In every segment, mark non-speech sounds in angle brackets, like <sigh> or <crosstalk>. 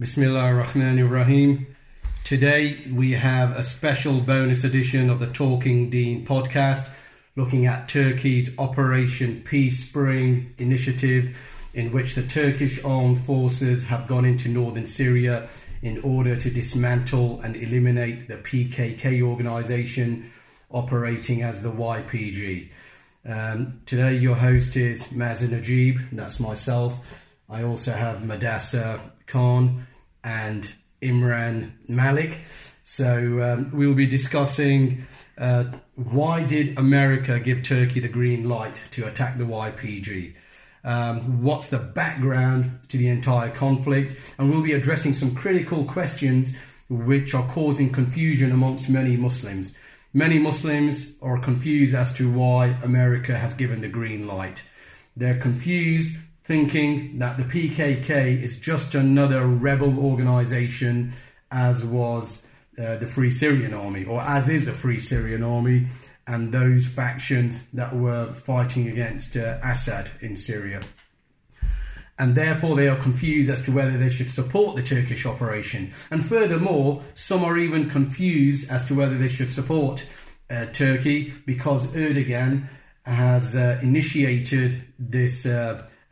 Bismillah ar-Rahman ar-Rahim. Today we have a special bonus edition of the Talking Dean podcast looking at Turkey's Operation Peace Spring initiative in which the Turkish armed forces have gone into northern Syria in order to dismantle and eliminate the PKK organization operating as the YPG. Um, today, your host is Mazen Najib, that's myself. I also have Mudassir Khan and Imran Malik. So, um, we'll be discussing uh, why did America give Turkey the green light to attack the YPG? Um, what's the background to the entire conflict? And we'll be addressing some critical questions which are causing confusion amongst many Muslims. Many Muslims are confused as to why America has given the green light. They're confused, thinking that the PKK is just another rebel organization, as was uh, the Free Syrian Army, or as is the Free Syrian Army, and those factions that were fighting against uh, Assad in Syria and therefore they are confused as to whether they should support the Turkish operation. And furthermore, some are even confused as to whether they should support uh, Turkey because Erdogan has uh, initiated this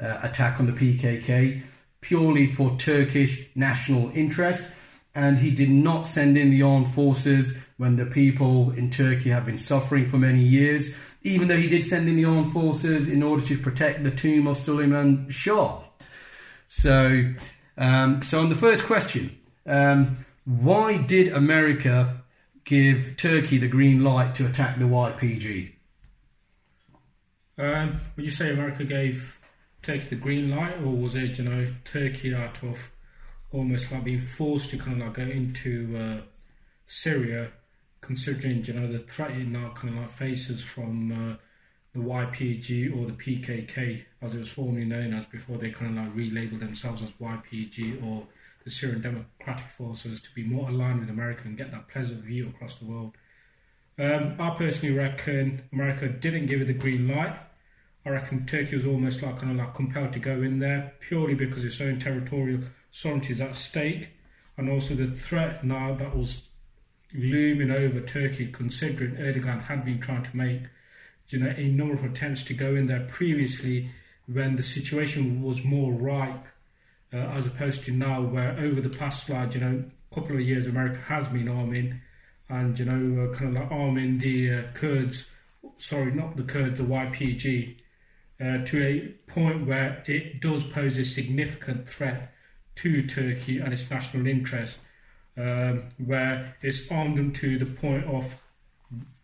uh, attack on the PKK purely for Turkish national interest. And he did not send in the armed forces when the people in Turkey have been suffering for many years, even though he did send in the armed forces in order to protect the tomb of Suleiman Shah so, um, so on the first question, um, why did America give Turkey the green light to attack the YPG? Um, would you say America gave Turkey the green light, or was it, you know, Turkey out of almost like being forced to kind of like go into uh, Syria, considering, you know, the threat it now kind of like faces from uh, the YPG or the PKK, as it was formerly known as before they kind of like relabeled themselves as YPG or the Syrian Democratic Forces to be more aligned with America and get that pleasant view across the world. Um, I personally reckon America didn't give it the green light. I reckon Turkey was almost like kind of like compelled to go in there purely because its own territorial sovereignty is at stake, and also the threat now that was looming over Turkey, considering Erdogan had been trying to make you know, a number of attempts to go in there previously when the situation was more ripe, uh, as opposed to now, where over the past, like, you know, couple of years, America has been arming and, you know, uh, kind of like arming the uh, Kurds, sorry, not the Kurds, the YPG, uh, to a point where it does pose a significant threat to Turkey and its national interest, um, where it's armed them to the point of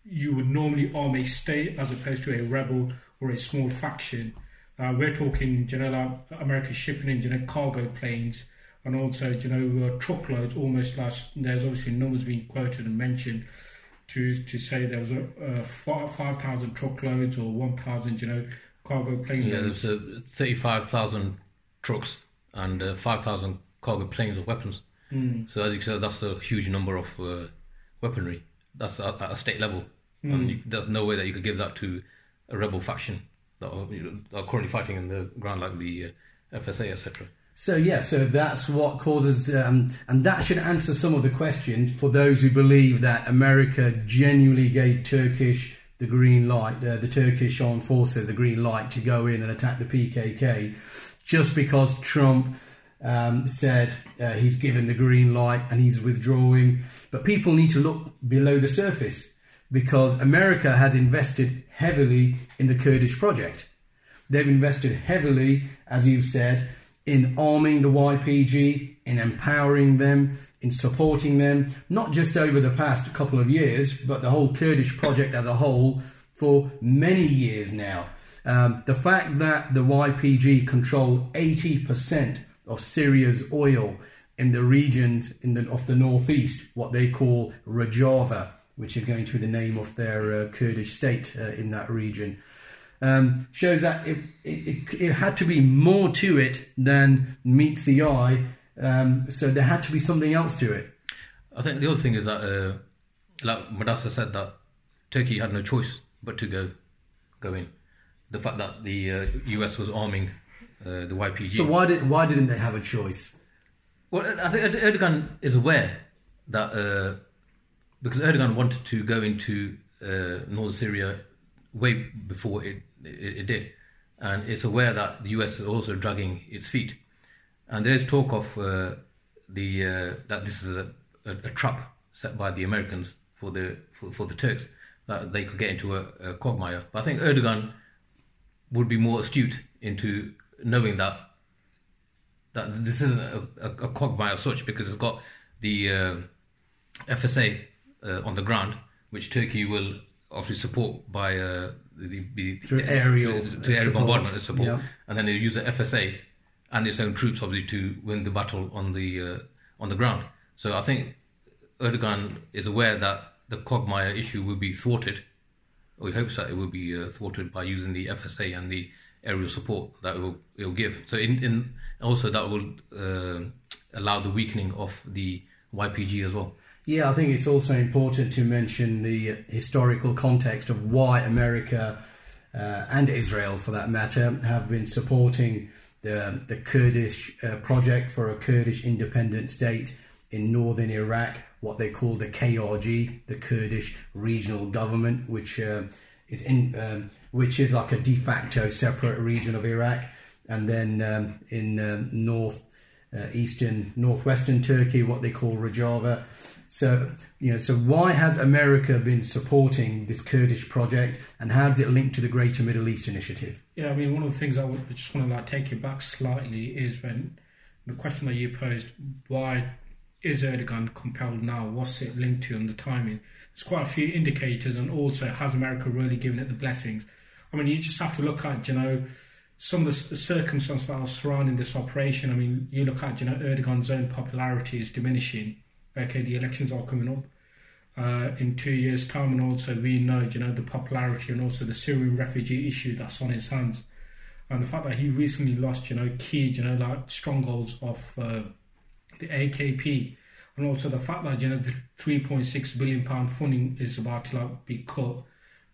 you would normally arm a state as opposed to a rebel or a small faction. Uh, we're talking, you know, like America shipping in, you know, cargo planes and also, you know, uh, truckloads. Almost like there's obviously numbers being quoted and mentioned to to say there was a, uh, five thousand truckloads or one thousand, you know, cargo planes. Yeah, there's uh, thirty-five thousand trucks and uh, five thousand cargo planes of weapons. Mm. So as you said, that's a huge number of uh, weaponry. That's at, at a state level. Mm. And you, there's no way that you could give that to a rebel faction that are, you know, are currently fighting in the ground, like the uh, FSA, etc. So yeah, so that's what causes, um, and that should answer some of the questions for those who believe that America genuinely gave Turkish the green light, uh, the Turkish armed forces the green light to go in and attack the PKK, just because Trump um, said uh, he's given the green light and he's withdrawing. But people need to look below the surface because America has invested heavily in the Kurdish project. They've invested heavily, as you've said, in arming the YPG, in empowering them, in supporting them, not just over the past couple of years, but the whole Kurdish project as a whole for many years now. Um, the fact that the YPG control 80% of Syria's oil in the region in the, of the northeast, what they call Rojava, which is going to be the name of their uh, Kurdish state uh, in that region, um, shows that it, it, it, had to be more to it than meets the eye. Um, so there had to be something else to it. I think the other thing is that, uh, like Mudassir said, that Turkey had no choice but to go go in. The fact that the US uh, was arming uh, the YPG. So why did why didn't they have a choice? Well, I think Erdogan is aware that uh, because Erdogan wanted to go into uh, northern Syria way before it, it, it did, and it's aware that the US is also dragging its feet, and there is talk of uh, the uh, that this is a, a, a, trap set by the Americans for the for, for the Turks that they could get into a, a quagmire. But I think Erdogan would be more astute into knowing that that this isn't a, quagmire as such because it's got the uh, FSA uh, on the ground, which Turkey will obviously support by uh, the, the, the aerial to, to aerial bombardment support, yeah. and then they use the FSA and its own troops obviously to win the battle on the uh, on the ground. So I think Erdogan is aware that the quagmire issue will be thwarted. We hope that it will be uh, thwarted by using the FSA and the aerial support that it will, it will give. So in, in also that will uh, allow the weakening of the YPG as well. Yeah, I think it's also important to mention the historical context of why America uh, and Israel, for that matter, have been supporting the, the Kurdish uh, project for a Kurdish independent state in northern Iraq, what they call the KRG, the Kurdish Regional Government, which uh, is in um, which is like a de facto separate region of Iraq, and then um, in um, north uh, eastern northwestern Turkey, what they call Rojava. So you know, so why has America been supporting this Kurdish project, and how does it link to the Greater Middle East Initiative? Yeah, I mean, one of the things I would just want to like take you back slightly is when the question that you posed: Why is Erdogan compelled now? What's it linked to, and the timing? There's quite a few indicators, and also has America really given it the blessings? I mean, you just have to look at, you know, some of the circumstances that are surrounding this operation. I mean, you look at, you know, Erdogan's own popularity is diminishing. Okay, the elections are coming up uh, in two years' time, and also we know, you know, the popularity and also the Syrian refugee issue that's on his hands, and the fact that he recently lost, you know, key, you know, like strongholds of uh, the AKP, and also the fact that you know the 3.6 billion pound funding is about to like be cut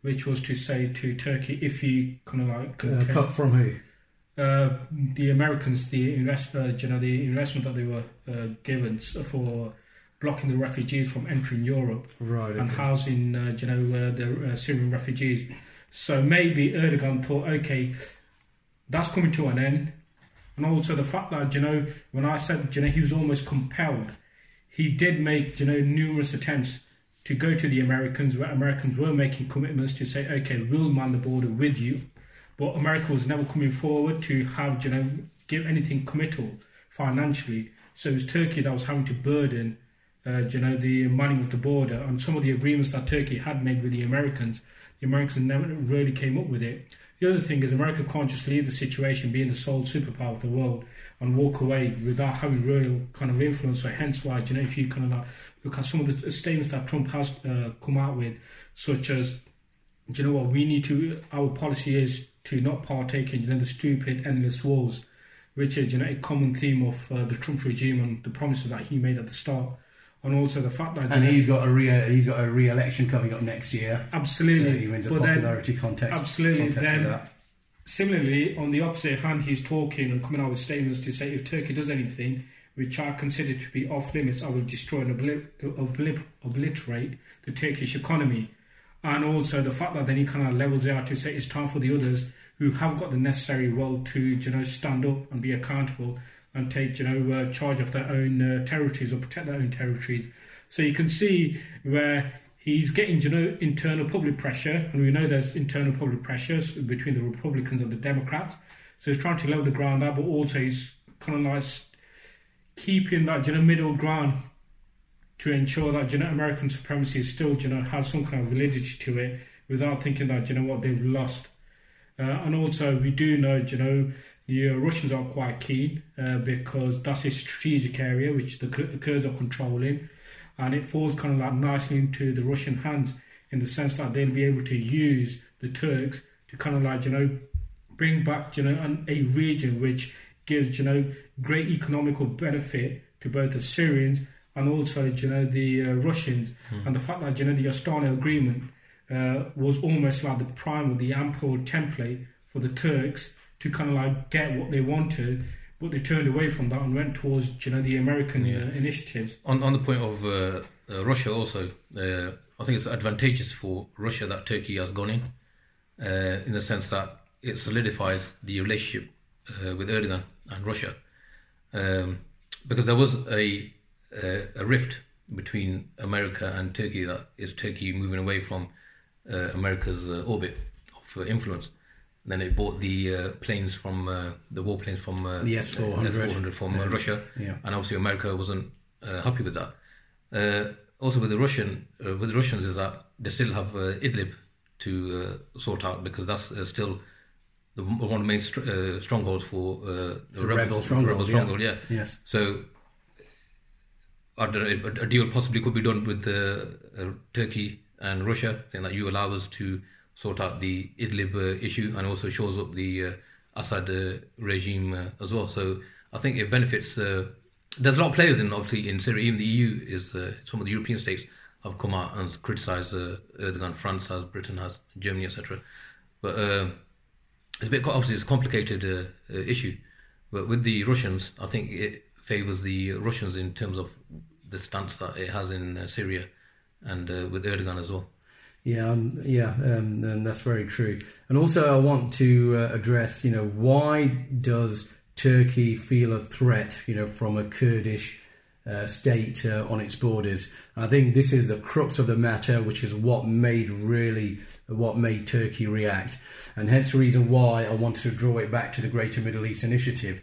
which was to say to Turkey, if you kind of like uh, cut from who? Uh, the Americans, the invest, uh, you know, the investment that they were uh, given for blocking the refugees from entering Europe right, and housing, uh, you know, uh, the Syrian refugees. So maybe Erdogan thought, okay, that's coming to an end, and also the fact that you know, when I said, you know, he was almost compelled, he did make, you know, numerous attempts to go to the Americans, where Americans were making commitments to say, okay, we'll man the border with you. But America was never coming forward to have, you know, give anything committal financially. So it was Turkey that was having to burden, uh, you know, the manning of the border and some of the agreements that Turkey had made with the Americans. The Americans never really came up with it. The other thing is America can't just leave the situation being the sole superpower of the world and walk away without having real kind of influence. So hence why, you know, if you kind of like look at some of the statements that Trump has uh, come out with, such as, you know what, we need to, our policy is to not partake in, you know, the stupid, endless wars, which is, you know, a common theme of uh, the Trump regime and the promises that he made at the start. And also the fact that and he's got a re he's got a re-election coming up next year. Absolutely, so he wins a but popularity then, contest. Absolutely, then similarly on the opposite hand, he's talking and coming out with statements to say if Turkey does anything, which are considered to be off limits, I will destroy and obliterate the Turkish economy. And also the fact that then he kind of levels it out to say it's time for the others who have got the necessary will to, you know, stand up and be accountable and take, you know, uh, charge of their own uh, territories or protect their own territories. So you can see where he's getting, you know, internal public pressure, and we know there's internal public pressures between the Republicans and the Democrats. So he's trying to level the ground out, but also he's kind of like keeping that you know middle ground to ensure that you know American supremacy still you know has some kind of validity to it without thinking that you know what they've lost. Uh, and also we do know you know the uh, Russians are quite keen uh, because that's a strategic area which the Kurds are controlling, and it falls kind of like nicely into the Russian hands in the sense that they'll be able to use the Turks to kind of like you know bring back you know an, a region which gives you know great economical benefit to both the Syrians and also you know the uh, Russians, mm. and the fact that you know the Astana agreement uh, was almost like the prime or the ample template for the Turks to kind of like get what they wanted but they turned away from that and went towards you know the American Yeah. uh, initiatives. On on the point of uh, uh, Russia, also, uh, I think it's advantageous for Russia that Turkey has gone in, uh, in the sense that it solidifies the relationship uh, with Erdogan and Russia, um, because there was a a, a rift between America and Turkey. That is Turkey moving away from America's uh, orbit of uh, influence. Then it bought the uh, planes from uh, the warplanes from uh, The S-400. S400 from uh, Yeah. Russia Yeah. and obviously America wasn't uh, happy with that. Uh, also, with the Russian, uh, with the Russians, is that they still have uh, Idlib to uh, sort out because that's uh, still the, one of the main str- uh, strongholds for uh, the a rebel stronghold, rebel yeah. stronghold, yeah. Yes. So, know, a deal possibly could be done with uh, uh, Turkey and Russia, saying that you allow us to sort out the Idlib uh, issue and also shores up the uh, Assad uh, regime uh, as well. So, I think it benefits. Uh, there's a lot of players in obviously in Syria. Even the EU is uh, some of the European states have come out and criticised Erdogan. France has, Britain has, Germany, etc. But it's a bit obviously it's a complicated issue. But with the Russians, I think it favours the Russians in terms of the stance that it has in Syria and uh, with Erdogan as well. Yeah, um, yeah, um, and that's very true. And also, I want to uh, address, you know, why does Turkey feel a threat, you know, from a Kurdish uh, state uh, on its borders? I think this is the crux of the matter, which is what made really what made Turkey react, and hence the reason why I wanted to draw it back to the Greater Middle East Initiative.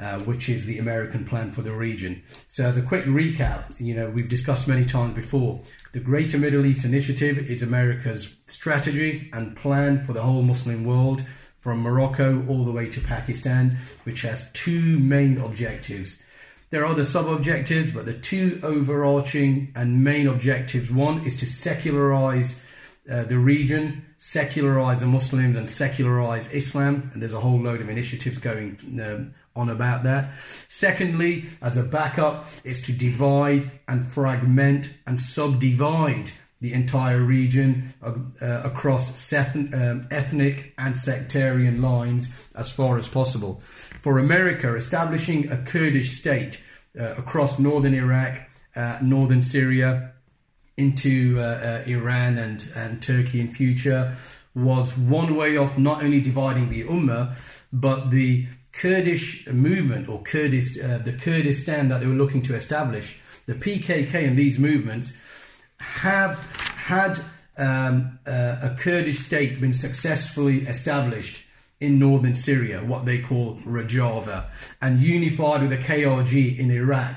Uh, which is the American plan for the region. So, as a quick recap, you know, we've discussed many times before the Greater Middle East Initiative is America's strategy and plan for the whole Muslim world, from Morocco all the way to Pakistan, which has two main objectives. There are other sub objectives, but the two overarching and main objectives one is to secularize uh, the region, secularize the Muslims, and secularize Islam. And there's a whole load of initiatives going um, on about that. Secondly, as a backup, is to divide and fragment and subdivide the entire region uh, uh, across seth- um, ethnic and sectarian lines as far as possible. For America, establishing a Kurdish state uh, across northern Iraq, uh, northern Syria, into uh, uh, Iran and, and Turkey in future was one way of not only dividing the Ummah, but the Kurdish movement or Kurdish, uh, the Kurdistan that they were looking to establish. The PKK and these movements have had um, uh, a Kurdish state been successfully established in northern Syria, what they call Rojava, and unified with the KRG in Iraq.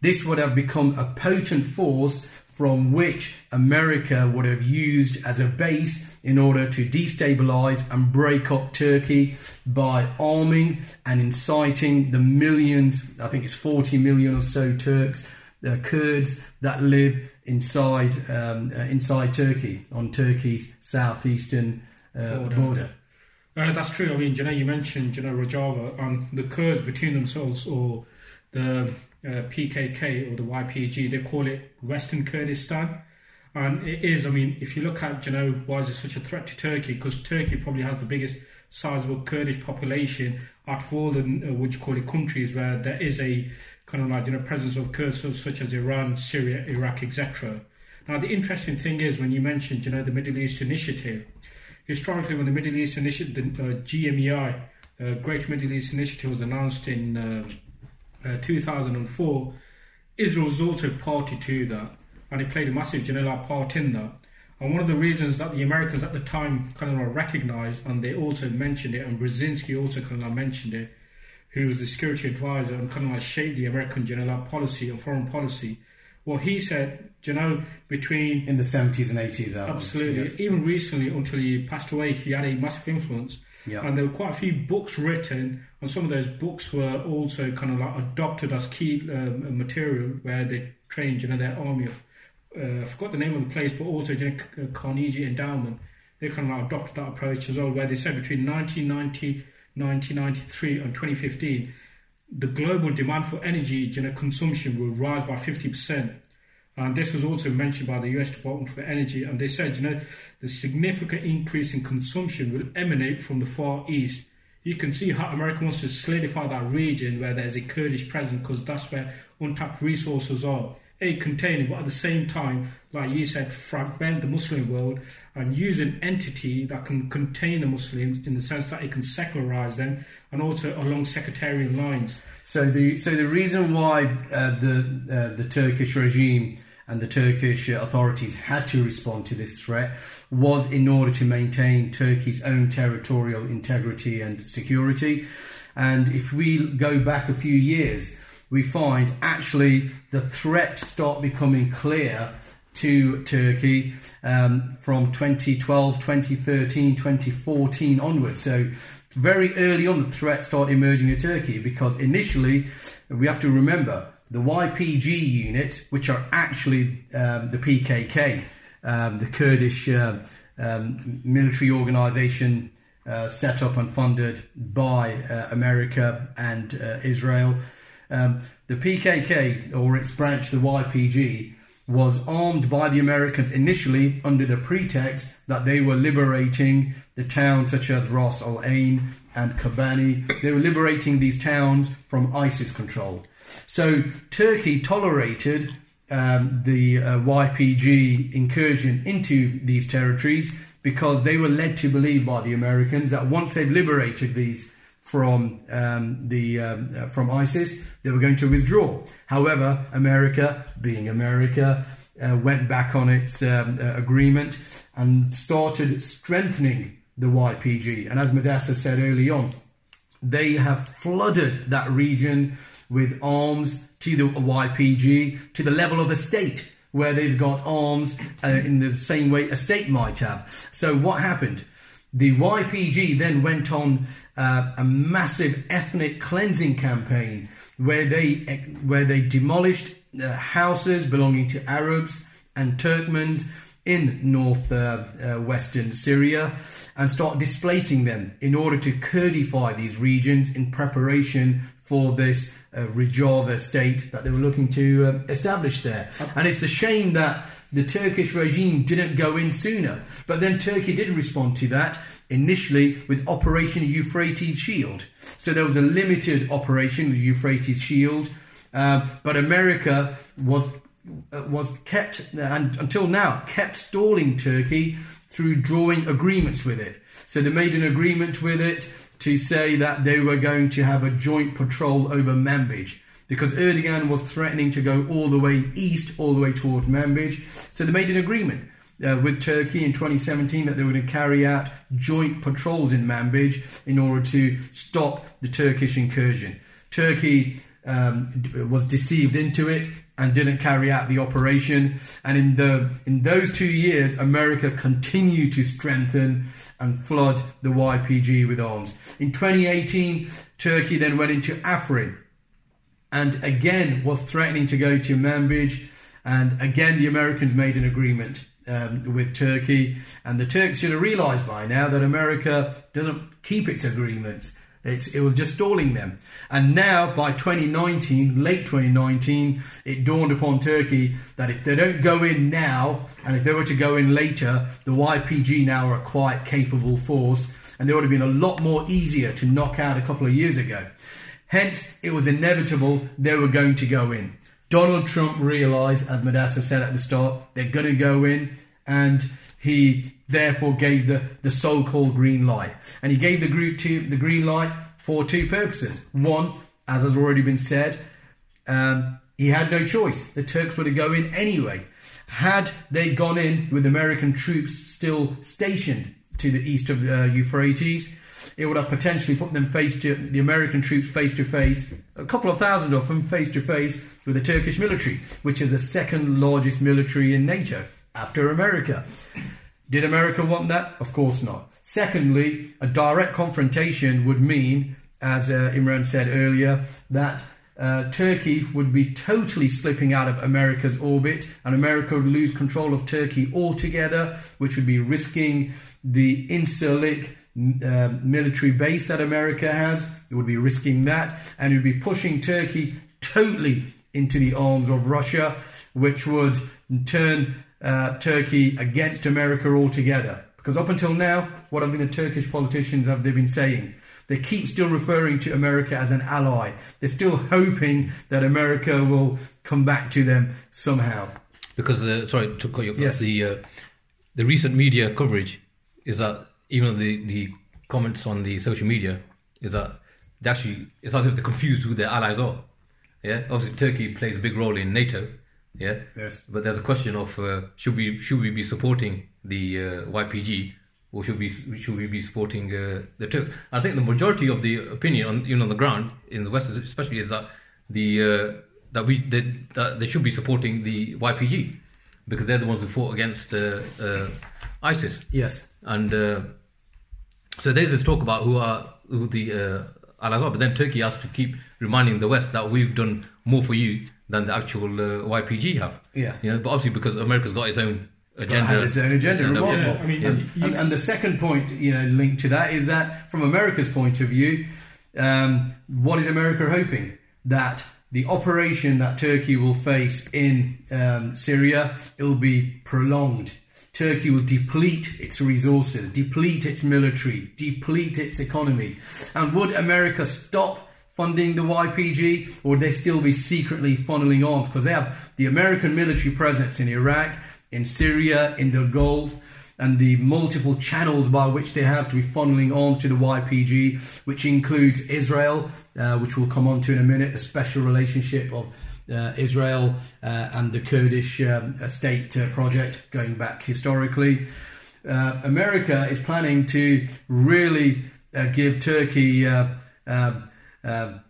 This would have become a potent force from which America would have used as a base in order to destabilize and break up Turkey by arming and inciting the millions, I think it's 40 million or so Turks, uh, Kurds that live inside um, uh, inside Turkey on Turkey's southeastern uh, Border. border. Uh, that's true. I mean, you know, you mentioned you know Rojava and the Kurds between themselves, or the uh, PKK or the YPG, they call it Western Kurdistan, and it is. I mean, if you look at you know why is it such a threat to Turkey? Because Turkey probably has the biggest sizable Kurdish population out of all the uh, what you call it countries where there is a kind of like you know presence of Kurds, such as Iran, Syria, Iraq, etc. Now, the interesting thing is when you mentioned you know the Middle East Initiative historically, when the Middle East Initiative, the uh, GMEI, uh, Great Middle East Initiative, was announced in uh, uh, 2004, Israel was also party to that, and it played a massive general part in that. And one of the reasons that the Americans at the time kind of recognized, and they also mentioned it, and Brzezinski also kind of mentioned it, who was the security advisor and kind of like shaped the American general policy and foreign policy. Well, he said, you know, between In the 70s and 80s, Absolutely. yes. Even recently, until he passed away, he had a massive influence. Yeah. And there were quite a few books written, and some of those books were also kind of like adopted as key um, material where they trained, you know, their army of, uh, I forgot the name of the place, but also, C- uh, Carnegie Endowment. They kind of like adopted that approach as well, where they said between 1990, 1993, and 2015, the global demand for energy consumption will rise by 50%. And this was also mentioned by the US Department for Energy. And they said, you know, the significant increase in consumption will emanate from the Far East. you can see how America wants to solidify that region where there's a Kurdish presence because that's where untapped resources are. A containing, but at the same time, like you said, fragment the Muslim world and use an entity that can contain the Muslims in the sense that it can secularize them and also along sectarian lines. So the so the reason why uh, the uh, the Turkish regime and the Turkish authorities had to respond to this threat was in order to maintain Turkey's own territorial integrity and security. And if we go back a few years, we find actually the threat start becoming clear to Turkey um, from 2012, 2013, 2014 onwards. So very early on, the threat started emerging in Turkey because initially, we have to remember, the YPG unit, which are actually um, the PKK, um, the Kurdish uh, um, military organization uh, set up and funded by uh, America and uh, Israel. Um, the PKK, or its branch, the YPG, was armed by the Americans initially under the pretext that they were liberating the towns such as Ras Al Ain and Kobani. They were liberating these towns from ISIS control. So Turkey tolerated um, the uh, YPG incursion into these territories because they were led to believe by the Americans that once they've liberated these from um, the um, uh, from ISIS, they were going to withdraw. However, America, being America, uh, went back on its um, uh, agreement and started strengthening the YPG. And as Mudassir said early on, they have flooded that region with arms to the YPG to the level of a state where they've got arms uh, in the same way a state might have. So what happened? The YPG then went on uh, a massive ethnic cleansing campaign where they where they demolished uh, houses belonging to Arabs and Turkmens in north uh, uh, western Syria and start displacing them in order to Kurdify these regions in preparation for this uh, Rojava state that they were looking to uh, establish there. And it's a shame that the Turkish regime didn't go in sooner. But then Turkey did respond to that initially with Operation Euphrates Shield. So there was a limited operation with Euphrates Shield, uh, but America was uh, was kept and until now kept stalling Turkey through drawing agreements with it. So they made an agreement with it to say that they were going to have a joint patrol over Manbij because Erdogan was threatening to go all the way east, all the way towards Manbij. So they made an agreement uh, with Turkey in 2017 that they were going to carry out joint patrols in Manbij in order to stop the Turkish incursion. Turkey um, was deceived into it and didn't carry out the operation. And in the in those two years, America continued to strengthen and flood the YPG with arms. In 2018, Turkey then went into Afrin and again was threatening to go to Manbij. And again, the Americans made an agreement um, with Turkey. And the Turks should have realized by now that America doesn't keep its agreements. It's, it was just stalling them. And now, by 2019, late 2019, it dawned upon Turkey that if they don't go in now, and if they were to go in later, the YPG now are a quite capable force, and they would have been a lot more easier to knock out a couple of years ago. Hence, it was inevitable they were going to go in. Donald Trump realised, as Mudassir said at the start, they're going to go in, and he therefore gave the, the so-called green light. And he gave the, group the green light for two purposes. One, as has already been said, um, he had no choice. The Turks were to go in anyway. Had they gone in with American troops still stationed to the east of uh, Euphrates, it would have potentially put them face to the American troops face to face, a couple of thousand of them face to face with the Turkish military, which is the second largest military in NATO after America. Did America want that? Of course not. Secondly, a direct confrontation would mean, as uh, Imran said earlier, that uh, Turkey would be totally slipping out of America's orbit, and America would lose control of Turkey altogether, which would be risking the Incirlik uh, military base that America has. It would be risking that, and it would be pushing Turkey totally into the arms of Russia, which would turn uh, Turkey against America altogether. Because up until now, what have been the Turkish politicians have they been saying? they keep still referring to America as an ally. They're still hoping that America will come back to them somehow. Because uh, sorry to cut you. Yes. The uh, the recent media coverage is that even the the comments on the social media is that they actually it's as if they're confused who their allies are. Yeah, obviously Turkey plays a big role in NATO. Yeah, Yes. but there's a question of uh, should we should we be supporting the uh, YPG or should we should we be supporting uh, the Turks? I think the majority of the opinion on you know on the ground in the West especially is that the uh, that we that, that they should be supporting the YPG because they're the ones who fought against uh, uh, ISIS Yes. and uh, so there's this talk about who are who the uh, allies are, but then Turkey has to keep reminding the West that we've done more for you than the actual uh, YPG have. Yeah. You know, but obviously because America's got its own agenda. has its own agenda. and remarkable. Yeah, I mean, and, you- and, and the second point, you know, linked to that is that from America's point of view, um, what is America hoping that the operation that Turkey will face in um, Syria it will be prolonged. Turkey will deplete its resources, deplete its military, deplete its economy. And would America stop funding the YPG, or would they still be secretly funneling arms? Because they have the American military presence in Iraq, in Syria, in the Gulf, and the multiple channels by which they have to be funneling arms to the YPG, which includes Israel, uh, which we'll come on to in a minute, the special relationship of Israel uh, and the Kurdish um, uh, state uh, project going back historically. Uh, America is planning to really uh, give Turkey uh, um, um,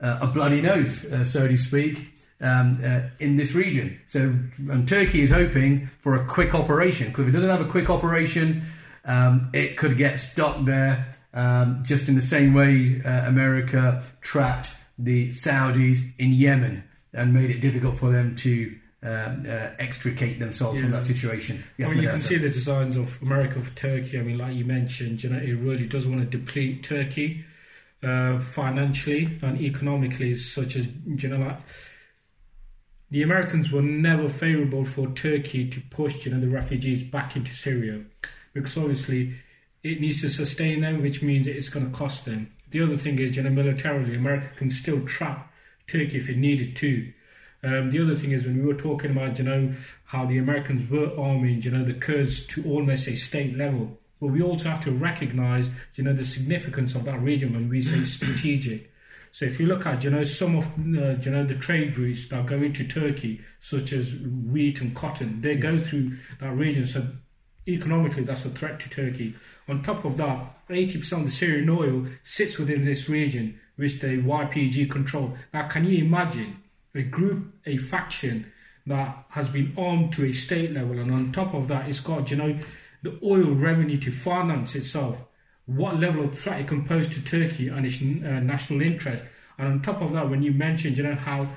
uh, a bloody nose, uh, so to speak, um, uh, in this region. So, and Turkey is hoping for a quick operation because if it doesn't have a quick operation, um, it could get stuck there, um, just in the same way uh, America trapped the Saudis in Yemen and made it difficult for them to um, uh, extricate themselves from that situation. Yes, I mean, you can see the designs of America for Turkey. I mean, like you mentioned, you know, it really does want to deplete Turkey uh, financially and economically, such as, you know, like the Americans were never favorable for Turkey to push, you know, the refugees back into Syria because obviously it needs to sustain them, which means it's going to cost them. The other thing is, you know, militarily, America can still trap Turkey if it needed to. Um, the other thing is when we were talking about, you know, how the Americans were arming, you know, the Kurds to almost a state level. But we also have to recognize, you know, the significance of that region when we say strategic. So if you look at, you know, some of, uh, you know, the trade routes that go into Turkey, such as wheat and cotton, they go through that region. So economically, that's a threat to Turkey. On top of that, 80% of the Syrian oil sits within this region, which the YPG control. Now, can you imagine a group, a faction that has been armed to a state level, and on top of that, it's got, you know, the oil revenue to finance itself? What level of threat it can pose to Turkey and its uh, national interest? And on top of that, when you mentioned, you know, how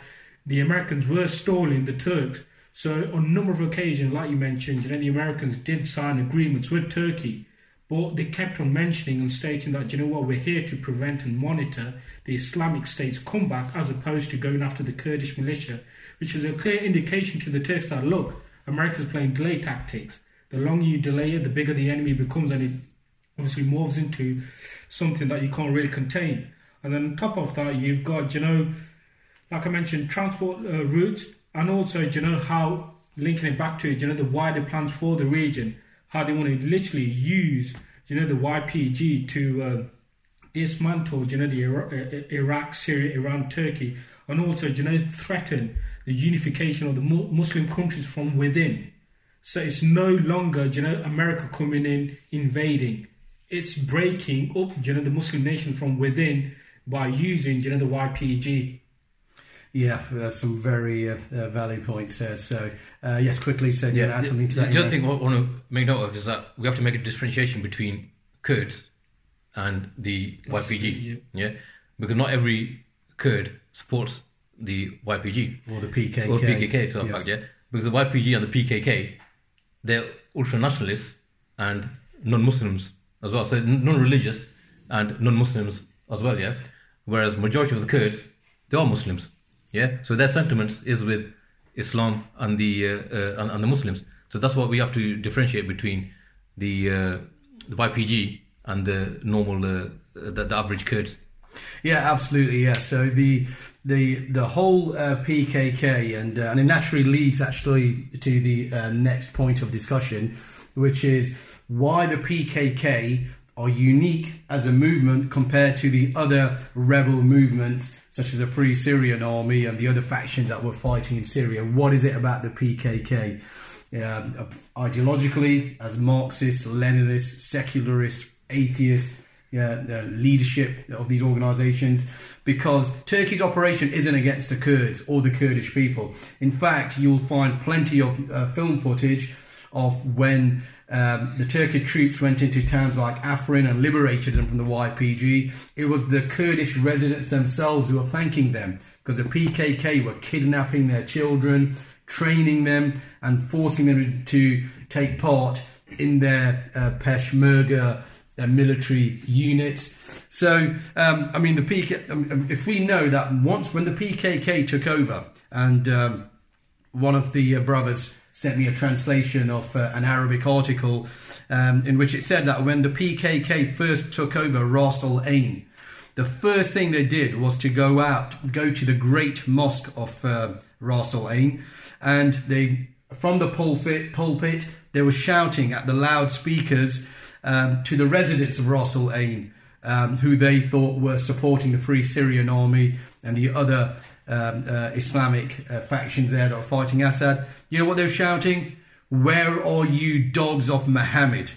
the Americans were stalling the Turks. So on a number of occasions, like you mentioned, you know, the Americans did sign agreements with Turkey, but they kept on mentioning and stating that, you know what, we're here to prevent and monitor the Islamic State's comeback as opposed to going after the Kurdish militia, which was a clear indication to the Turks that, look, America's playing delay tactics. The longer you delay it, the bigger the enemy becomes, and it obviously morphs into something that you can't really contain. And then on top of that, you've got, you know, like I mentioned, transport uh, routes, and also, you know, how linking it back to, you know, the wider plans for the region, how they want to literally use, you know, the YPG to uh, dismantle, you know, the Iraq, Iraq, Syria, Iran, Turkey, and also, you know, threaten the unification of the Muslim countries from within. So it's no longer, you know, America coming in invading. It's breaking up, you know, the Muslim nation from within by using, you know, the YPG. Yeah, there's some very uh, uh, valid points there. So, uh, yes, quickly, so you Yeah, yeah, add something to that. the other thing I want to make note of is that we have to make a differentiation between Kurds and the YPG. Yeah, because not every Kurd supports the YPG or the PKK. or PKK, in Yes. fact, yeah, because the YPG and the PKK, they're ultra nationalists and non-Muslims as well, so non-religious and non-Muslims as well, yeah. Whereas majority of the Kurds, they are Muslims, yeah. So their sentiments is with Islam and the uh, uh, and, and the Muslims. So that's what we have to differentiate between the uh, the YPG and the normal uh, the, the average Kurds. Yeah, absolutely. Yeah. So the the the whole uh, PKK and uh, and it naturally leads actually to the uh, next point of discussion, which is why the PKK are unique as a movement compared to the other rebel movements such as the Free Syrian Army and the other factions that were fighting in Syria. What is it about the PKK? Um, ideologically, as Marxist, Leninist, secularist, atheist, yeah, leadership of these organizations because Turkey's operation isn't against the Kurds or the Kurdish people. In fact, you'll find plenty of uh, film footage of when um, the Turkish troops went into towns like Afrin and liberated them from the YPG. It was the Kurdish residents themselves who were thanking them because the PKK were kidnapping their children, training them, and forcing them to take part in their uh, Peshmerga uh, military units. So, um, I mean, the PK, um, um, if we know that once when the PKK took over, and um, one of the uh, brothers sent me a translation of uh, an Arabic article um, in which it said that when the PKK first took over Ras Al Ain, the first thing they did was to go out, go to the great mosque of uh, Ras Al Ain, and they, from the pulpit, pulpit, they were shouting at the loudspeakers um, to the residents of Ras Al Ain, um, who they thought were supporting the Free Syrian Army and the other um, uh, Islamic uh, factions there that are fighting Assad. You know what they were shouting? Where are you, dogs of Muhammad?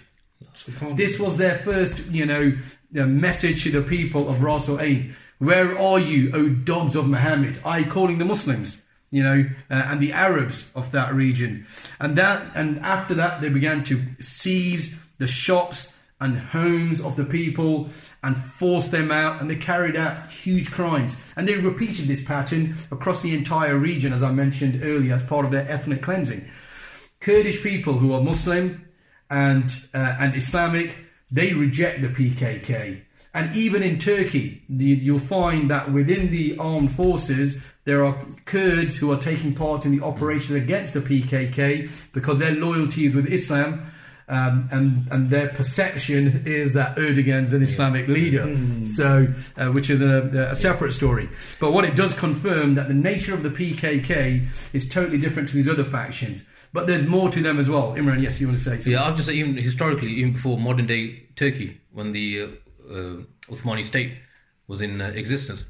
This was their first, you know, message to the people of Ras Al Ain. Where are you, O dogs of Muhammad? I calling the Muslims, you know, uh, and the Arabs of that region. And that, and after that, they began to seize the shops and homes of the people and forced them out and they carried out huge crimes. And they repeated this pattern across the entire region as i mentioned earlier as part of their ethnic cleansing. Kurdish people who are muslim and uh, and islamic they reject the pkk and even in turkey the, you'll find that within the armed forces there are kurds who are taking part in the operations against the pkk because their loyalty is with islam um, and and their perception is that Erdogan's an Islamic leader, mm. so uh, which is a, a, separate story. But what it does confirm that the nature of the PKK is totally different to these other factions. But there's more to them as well. Imran, yes, you want to say something? Yeah, I'll just say even historically, even before modern day Turkey, when the uh, uh, Uthmani state was in uh, existence,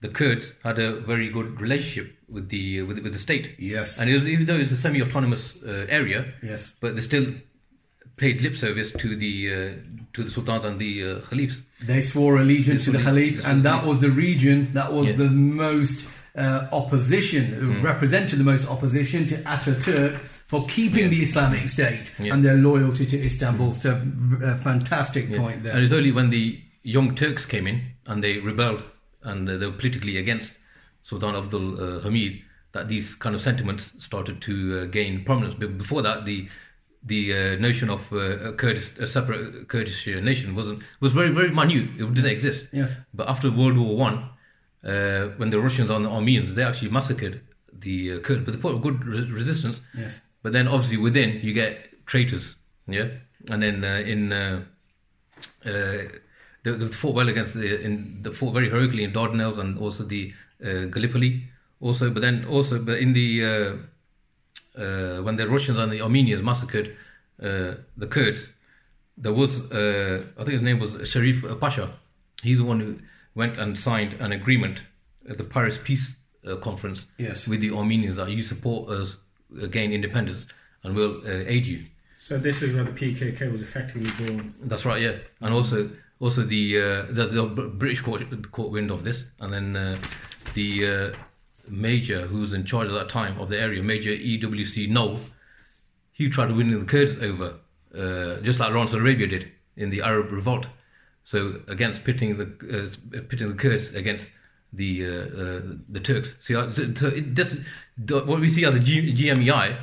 the Kurds had a very good relationship with the uh, with, with the state. Yes, and it was, even though it's a semi-autonomous uh, area, yes, but they still paid lip service to the uh, to the sultans and the uh, caliphs. They swore allegiance to the caliph, and that was the region that was yeah. the most uh, opposition, mm. represented the most opposition to Ataturk for keeping yeah. the Islamic State yeah. and their loyalty to Istanbul. Mm. So, a fantastic point there. And it's only when the Young Turks came in and they rebelled and they were politically against Sultan Abdul uh, Hamid that these kind of sentiments started to uh, gain prominence. But before that, the the uh, notion of uh, a Kurdish, a separate Kurdish nation wasn't was very very minute. It didn't exist. Yes. But after World War One, uh, when the Russians and the Armenians, they actually massacred the uh, Kurds, but they put a good re- resistance. Yes. But then obviously within you get traitors, yeah, and then uh, in uh, they, they, fought well against the in the fought very heroically in Dardanelles and also the Gallipoli also, but then also but in the uh, when the Russians and the Armenians massacred uh, the Kurds, there was, uh, I think his name was Sharif Pasha. He's the one who went and signed an agreement at the Paris Peace uh, Conference yes. with the Armenians that you support us gain independence and we'll uh, aid you. So this is where the PKK was effectively born. That's right, yeah, and also also the uh, the, the, British caught, caught wind of this, and then the major who was in charge at that time of the area, Major EWC Noel, he tried to win the Kurds over, uh, just like Lawrence Arabia did in the Arab Revolt. So against pitting the uh, pitting the Kurds against the uh, uh the Turks. See, so, so this, what we see as a G, GMEI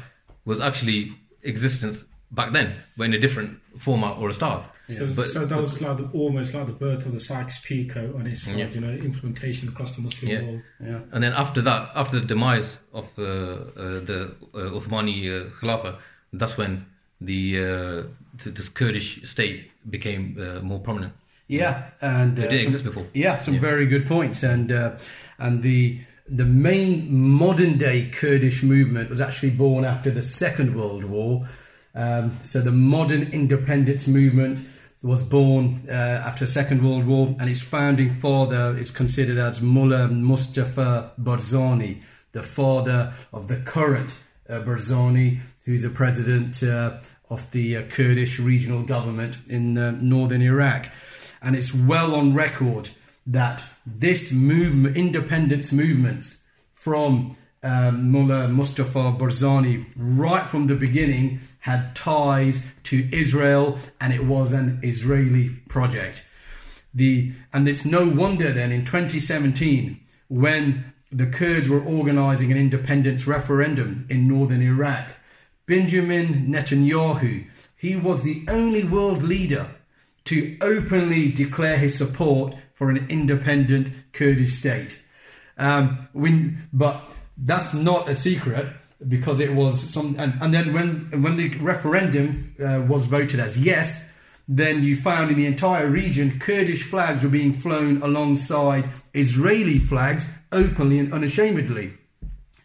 was actually existence back then, but in a different format or a style. So, but, so that was like the, almost like the birth of the Sykes-Picot on its yeah. you know, implementation across the Muslim yeah. world. Yeah. And then after that, after the demise of uh, uh, the uh, Uthmani uh, Khilafah, that's when the uh, this Kurdish state became uh, more prominent. Yeah, and They uh, didn't some- exist before. Yeah, some Yeah. very good points, and uh, and the the main modern day Kurdish movement was actually born after the Second World War. Um, so the modern independence movement was born uh, after Second World War, and its founding father is considered as Mullah Mustafa Barzani, the father of the current uh, Barzani, who's the president uh, of the uh, Kurdish regional government in uh, northern Iraq. And it's well on record that this movement, independence movements from um, Mullah Mustafa Barzani, right from the beginning, had ties to Israel, and it was an Israeli project. The and it's no wonder then in 2017 when the Kurds were organizing an independence referendum in northern Iraq, Benjamin Netanyahu, he was the only world leader to openly declare his support for an independent Kurdish state. Um, when, but that's not a secret because it was some. And, and then when when the referendum uh, was voted as yes, then you found in the entire region Kurdish flags were being flown alongside Israeli flags openly and unashamedly.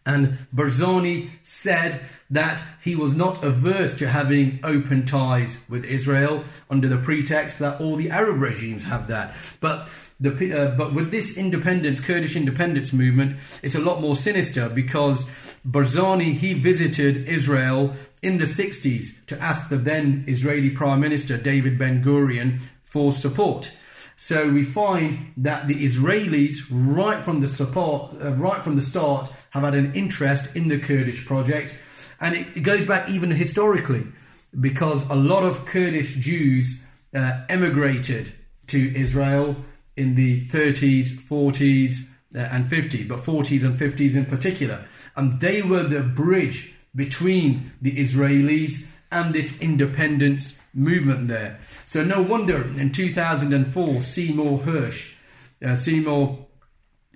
And Barzani said that he was not averse to having open ties with Israel under the pretext that all the Arab regimes have that. But the, uh, but with this independence, Kurdish independence movement, it's a lot more sinister because Barzani he visited Israel in the 60s to ask the then Israeli Prime Minister David Ben Gurion for support. So we find that the Israelis, right from the support, uh, right from the start, have had an interest in the Kurdish project, and it, it goes back even historically, because a lot of Kurdish Jews uh, emigrated to Israel in the 30s, 40s, uh, and 50s, but 40s and 50s in particular, and they were the bridge between the Israelis and this independence movement there. So no wonder in 2004 Seymour Hersh, uh, Seymour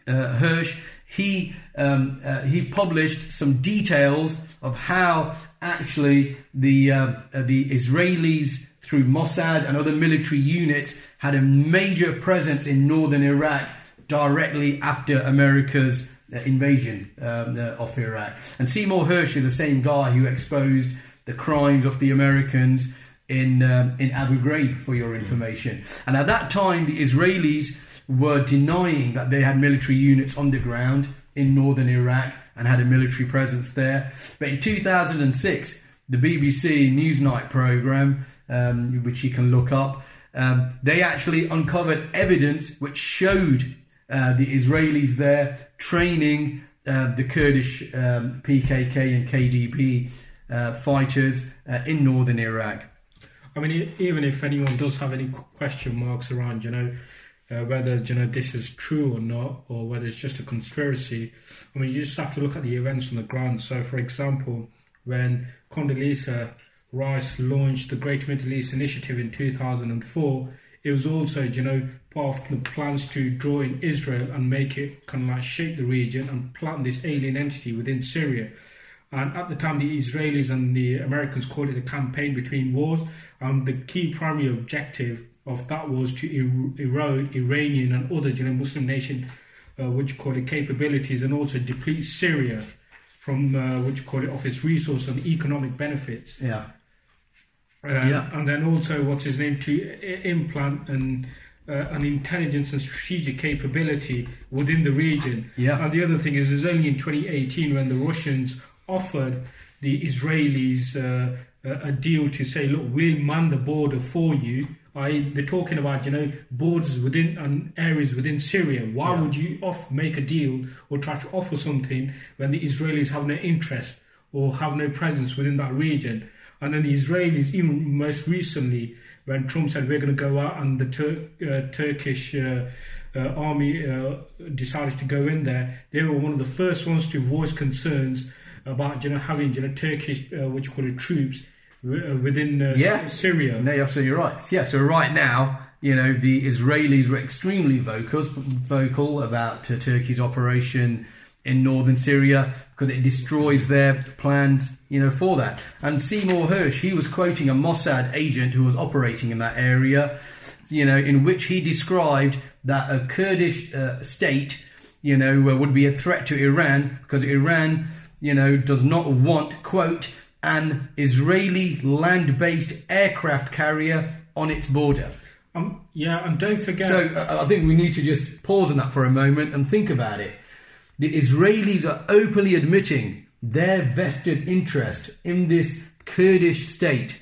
uh, Hersh, he um, uh, he published some details of how actually the uh, the Israelis through Mossad and other military units had a major presence in northern Iraq directly after America's uh, invasion um, uh, of Iraq. And Seymour Hersh is the same guy who exposed the crimes of the Americans in um, in Abu Ghraib, for your information. And at that time, the Israelis were denying that they had military units on the ground in northern Iraq and had a military presence there. But in 2006, the BBC Newsnight program, um, which you can look up, um, they actually uncovered evidence which showed uh, the Israelis there training uh, the Kurdish um, PKK and KDP uh, fighters uh, in northern Iraq. I mean, even if anyone does have any question marks around, you know, uh, whether you know this is true or not, or whether it's just a conspiracy, I mean, you just have to look at the events on the ground. So, for example, when Condoleezza Rice launched the Great Middle East Initiative in 2004, it was also, you know, part of the plans to draw in Israel and make it kind of like shape the region and plant this alien entity within Syria. And at the time, the Israelis and the Americans called it the campaign between wars. And the key primary objective of that was to er- erode Iranian and other you know, Muslim nation, uh, which called it capabilities, and also deplete Syria from uh, which call it of its resource and economic benefits. Yeah. Uh, Yeah. And then also, what's his name, to implant an, uh, an intelligence and strategic capability within the region. Yeah. And the other thing is, it was only in 2018 when the Russians offered the Israelis uh, a a deal to say, look, we'll man the border for you. I, they're talking about, you know, borders within and areas within Syria. Why Yeah. would you off make a deal or try to offer something when the Israelis have no interest or have no presence within that region? And then the Israelis, even most recently, when Trump said we're going to go out and the Tur- uh, Turkish uh, uh, army uh, decided to go in there, they were one of the first ones to voice concerns about you know having you know Turkish uh, what you call it troops uh, within uh, Yeah. S- Syria. No, you're absolutely right. Yeah, so right now, you know, the Israelis were extremely vocal, vocal about uh, Turkey's operation in northern Syria because it destroys their plans, you know, for that. And Seymour Hersh, he was quoting a Mossad agent who was operating in that area, you know, in which he described that a Kurdish uh, state, you know, uh, would be a threat to Iran because Iran, you know, does not want, quote, an Israeli land based aircraft carrier on its border. Um, yeah, and don't forget. So uh, I think we need to just pause on that for a moment and think about it. The Israelis are openly admitting their vested interest in this Kurdish state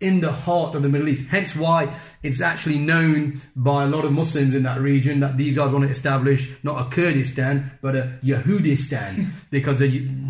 in the heart of the Middle East. Hence why it's actually known by a lot of Muslims in that region that these guys want to establish not a Kurdistan but a Yehudistan <laughs> because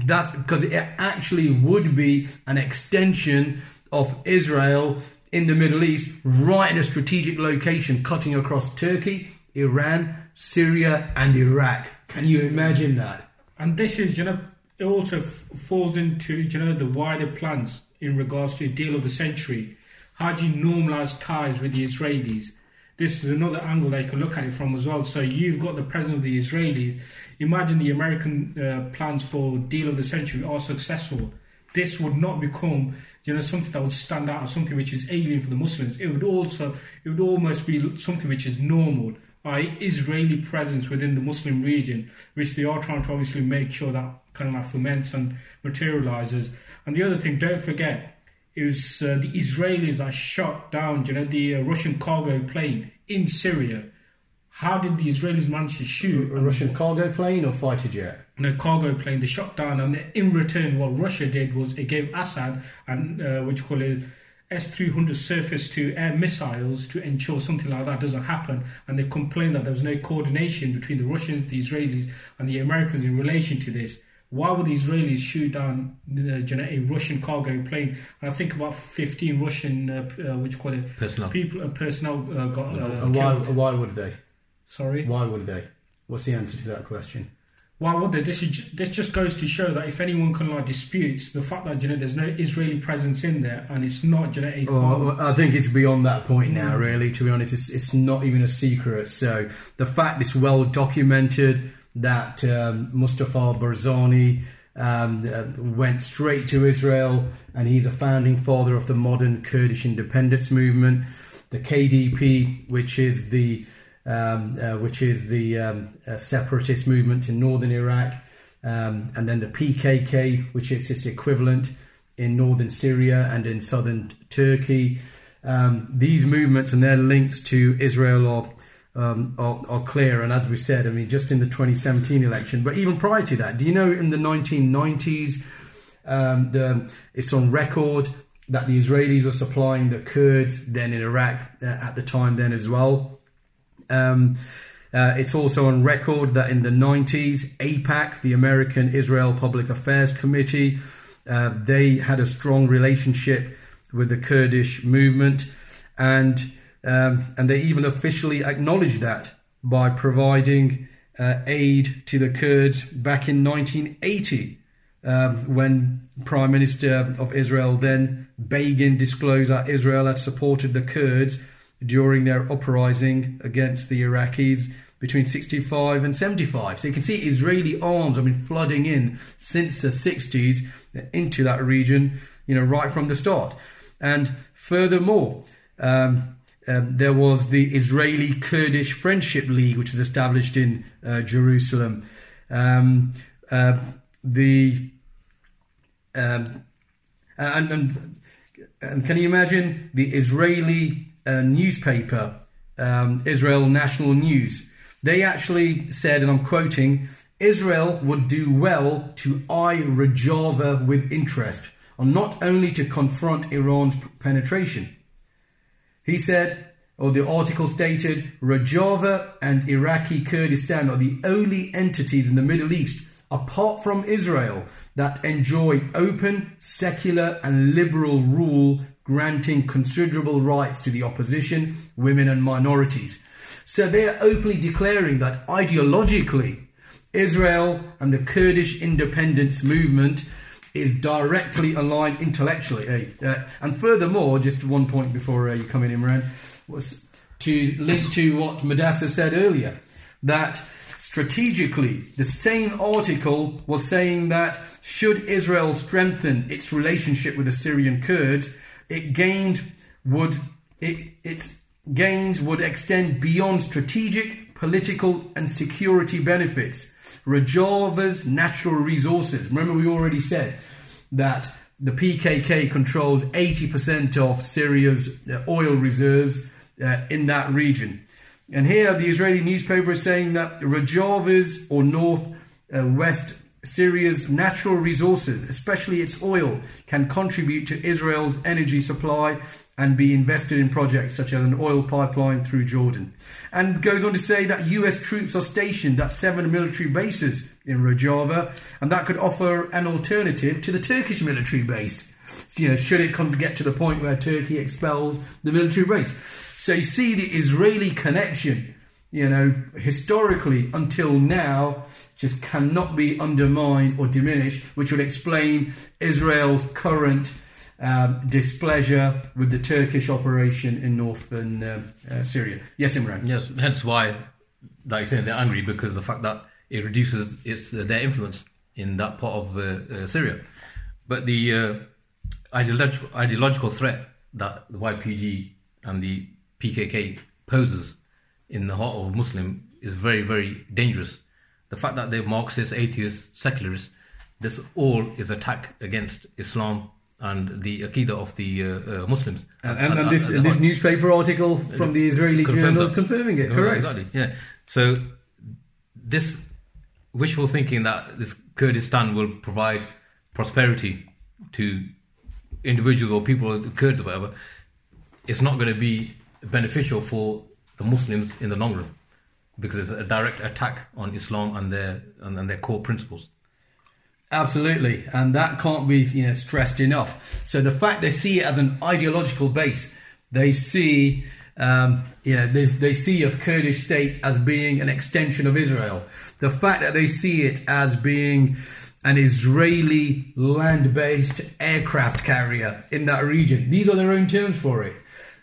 that's because it actually would be an extension of Israel in the Middle East, right in a strategic location, cutting across Turkey, Iran, Syria, and Iraq. Can you imagine that? And this is, you know, it also f- falls into, you know, the wider plans in regards to the deal of the century. How do you normalize ties with the Israelis? This is another angle they can look at it from as well. So you've got the presence of the Israelis. Imagine the American uh, plans for deal of the century are successful. This would not become, you know, something that would stand out as something which is alien for the Muslims. It would also, it would almost be something which is normal by Israeli presence within the Muslim region, which they are trying to obviously make sure that kind of like ferments and materializes. And the other thing, don't forget, it was uh, the Israelis that shot down, you know, the uh, Russian cargo plane in Syria. How did the Israelis manage to shoot a Russian cargo plane or fighter jet? No cargo plane. They shot down, and in return, what Russia did was it gave Assad and uh, what you call it S 300 surface to air missiles to ensure something like that doesn't happen. And they complained that there was no coordination between the Russians, the Israelis, and the Americans in relation to this. Why would the Israelis shoot down uh, a Russian cargo plane? And I think about 15 Russian, uh, uh, which call it personnel, people, uh, personnel uh, got. Uh, and why, why would they? Sorry. Why would they? What's the answer to that question? Why would they? This is this just goes to show that if anyone can like disputes the fact that you know there's no Israeli presence in there and it's not you know a well, I think it's beyond that point now. Really, to be honest, it's, it's not even a secret. So the fact is well documented that um, Mustafa Barzani um, uh, went straight to Israel and he's a founding father of the modern Kurdish independence movement. The KDP, which is the um, uh, which is the um, uh, separatist movement in northern Iraq, um, and then the PKK, which is its equivalent in northern Syria and in southern Turkey. Um, these movements and their links to Israel are, um, are, are clear. And as we said, I mean, just in the 2017 election, but even prior to that, do you know in the 1990s, um, the, it's on record that the Israelis were supplying the Kurds then in Iraq uh, at the time then as well. Um, uh, it's also on record that in the 90s, AIPAC, the American Israel Public Affairs Committee, uh, they had a strong relationship with the Kurdish movement, and um, and they even officially acknowledged that by providing uh, aid to the Kurds back in 1980. Um, when Prime Minister of Israel then Begin disclosed that Israel had supported the Kurds during their uprising against the Iraqis between 65 and 75. So you can see Israeli arms have been flooding in since the 60s into that region, you know, right from the start. And furthermore, um, uh, there was the Israeli Kurdish Friendship League, which was established in uh, Jerusalem. Um, uh, the um, and, and and can you imagine the Israeli newspaper, um, Israel National News? They actually said, and I'm quoting, Israel would do well to eye Rojava with interest, and not only to confront Iran's penetration. He said, or the article stated, Rojava and Iraqi Kurdistan are the only entities in the Middle East, apart from Israel, that enjoy open, secular, and liberal rule, granting considerable rights to the opposition, women, and minorities. So they are openly declaring that ideologically, Israel and the Kurdish independence movement is directly aligned intellectually. Uh, and furthermore, just one point before uh, you come in, Imran, was to link to what Mudassir said earlier that strategically, the same article was saying that should Israel strengthen its relationship with the Syrian Kurds, it gained would it, its gains would extend beyond strategic, political, and security benefits. Rojava's natural resources. Remember, we already said that the PKK controls 80% of Syria's uh, oil reserves uh, in that region. And here, the Israeli newspaper is saying that Rojava's or north uh, west Syria's natural resources, especially its oil, can contribute to Israel's energy supply and be invested in projects such as an oil pipeline through Jordan. And goes on to say that US troops are stationed at seven military bases in Rojava, and that could offer an alternative to the Turkish military base. You know, should it come to get to the point where Turkey expels the military base. So you see the Israeli connection, you know, historically until now, just cannot be undermined or diminished, which would explain Israel's current um, displeasure with the Turkish operation in northern uh, uh, Syria. Yes, Imran. Yes, hence why, like you're saying, they're angry because of the fact that it reduces its uh, their influence in that part of uh, uh, Syria. But the uh, ideological, ideological threat that the YPG and the PKK poses in the heart of Muslim is very, very dangerous. The fact that they're Marxist, atheists, secularists, this all is attack against Islam and the Aqidah of the uh, uh, Muslims. And, and, and this, this newspaper article from the Israeli journal is confirming it, correct? Exactly, yeah. So this wishful thinking that this Kurdistan will provide prosperity to individuals or people, Kurds or whatever, it's not going to be beneficial for the Muslims in the long run because it's a direct attack on Islam and their and, their core principles. Absolutely, and that can't be you know stressed enough. So the fact they see it as an ideological base, they see um, you know they see a Kurdish state as being an extension of Israel. The fact that they see it as being an Israeli land-based aircraft carrier in that region, these are their own terms for it.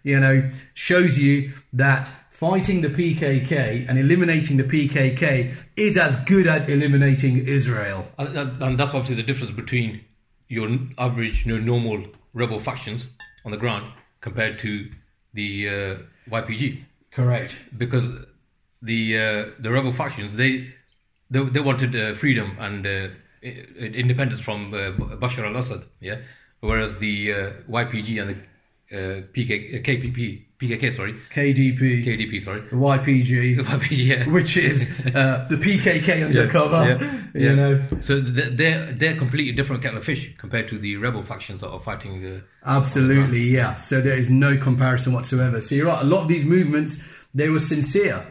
You know, shows you that fighting the PKK and eliminating the PKK is as good as eliminating Israel. And that's obviously the difference between your average, you know, normal rebel factions on the ground compared to the uh, YPG. Correct. Because the uh, the rebel factions they they, they wanted uh, freedom and uh, independence from uh, Bashar al-Assad, yeah. Whereas the uh, YPG and the PK, KPP PKK, sorry. KDP. KDP, sorry. YPG. <laughs> YPG, yeah. Which is uh, the PKK <laughs> undercover. Yeah, yeah, you yeah. know. So they're they're completely different kettle of fish compared to the rebel factions that are fighting the. Absolutely, yeah. So there is no comparison whatsoever. So you're right. A lot of these movements they were sincere.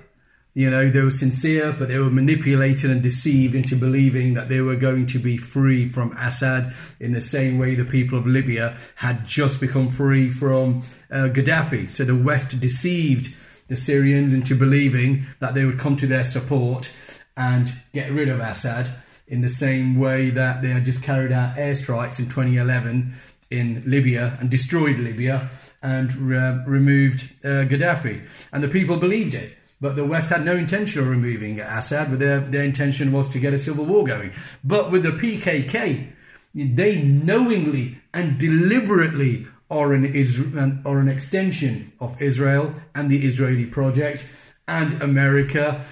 You know, they were sincere, but they were manipulated and deceived into believing that they were going to be free from Assad in the same way the people of Libya had just become free from uh, Gaddafi. So the West deceived the Syrians into believing that they would come to their support and get rid of Assad in the same way that they had just carried out airstrikes in 2011 in Libya and destroyed Libya and uh, removed uh, Gaddafi. And the people believed it. But the West had no intention of removing Assad, but their, their intention was to get a civil war going. But with the PKK, they knowingly and deliberately are an, are an extension of Israel and the Israeli project and America.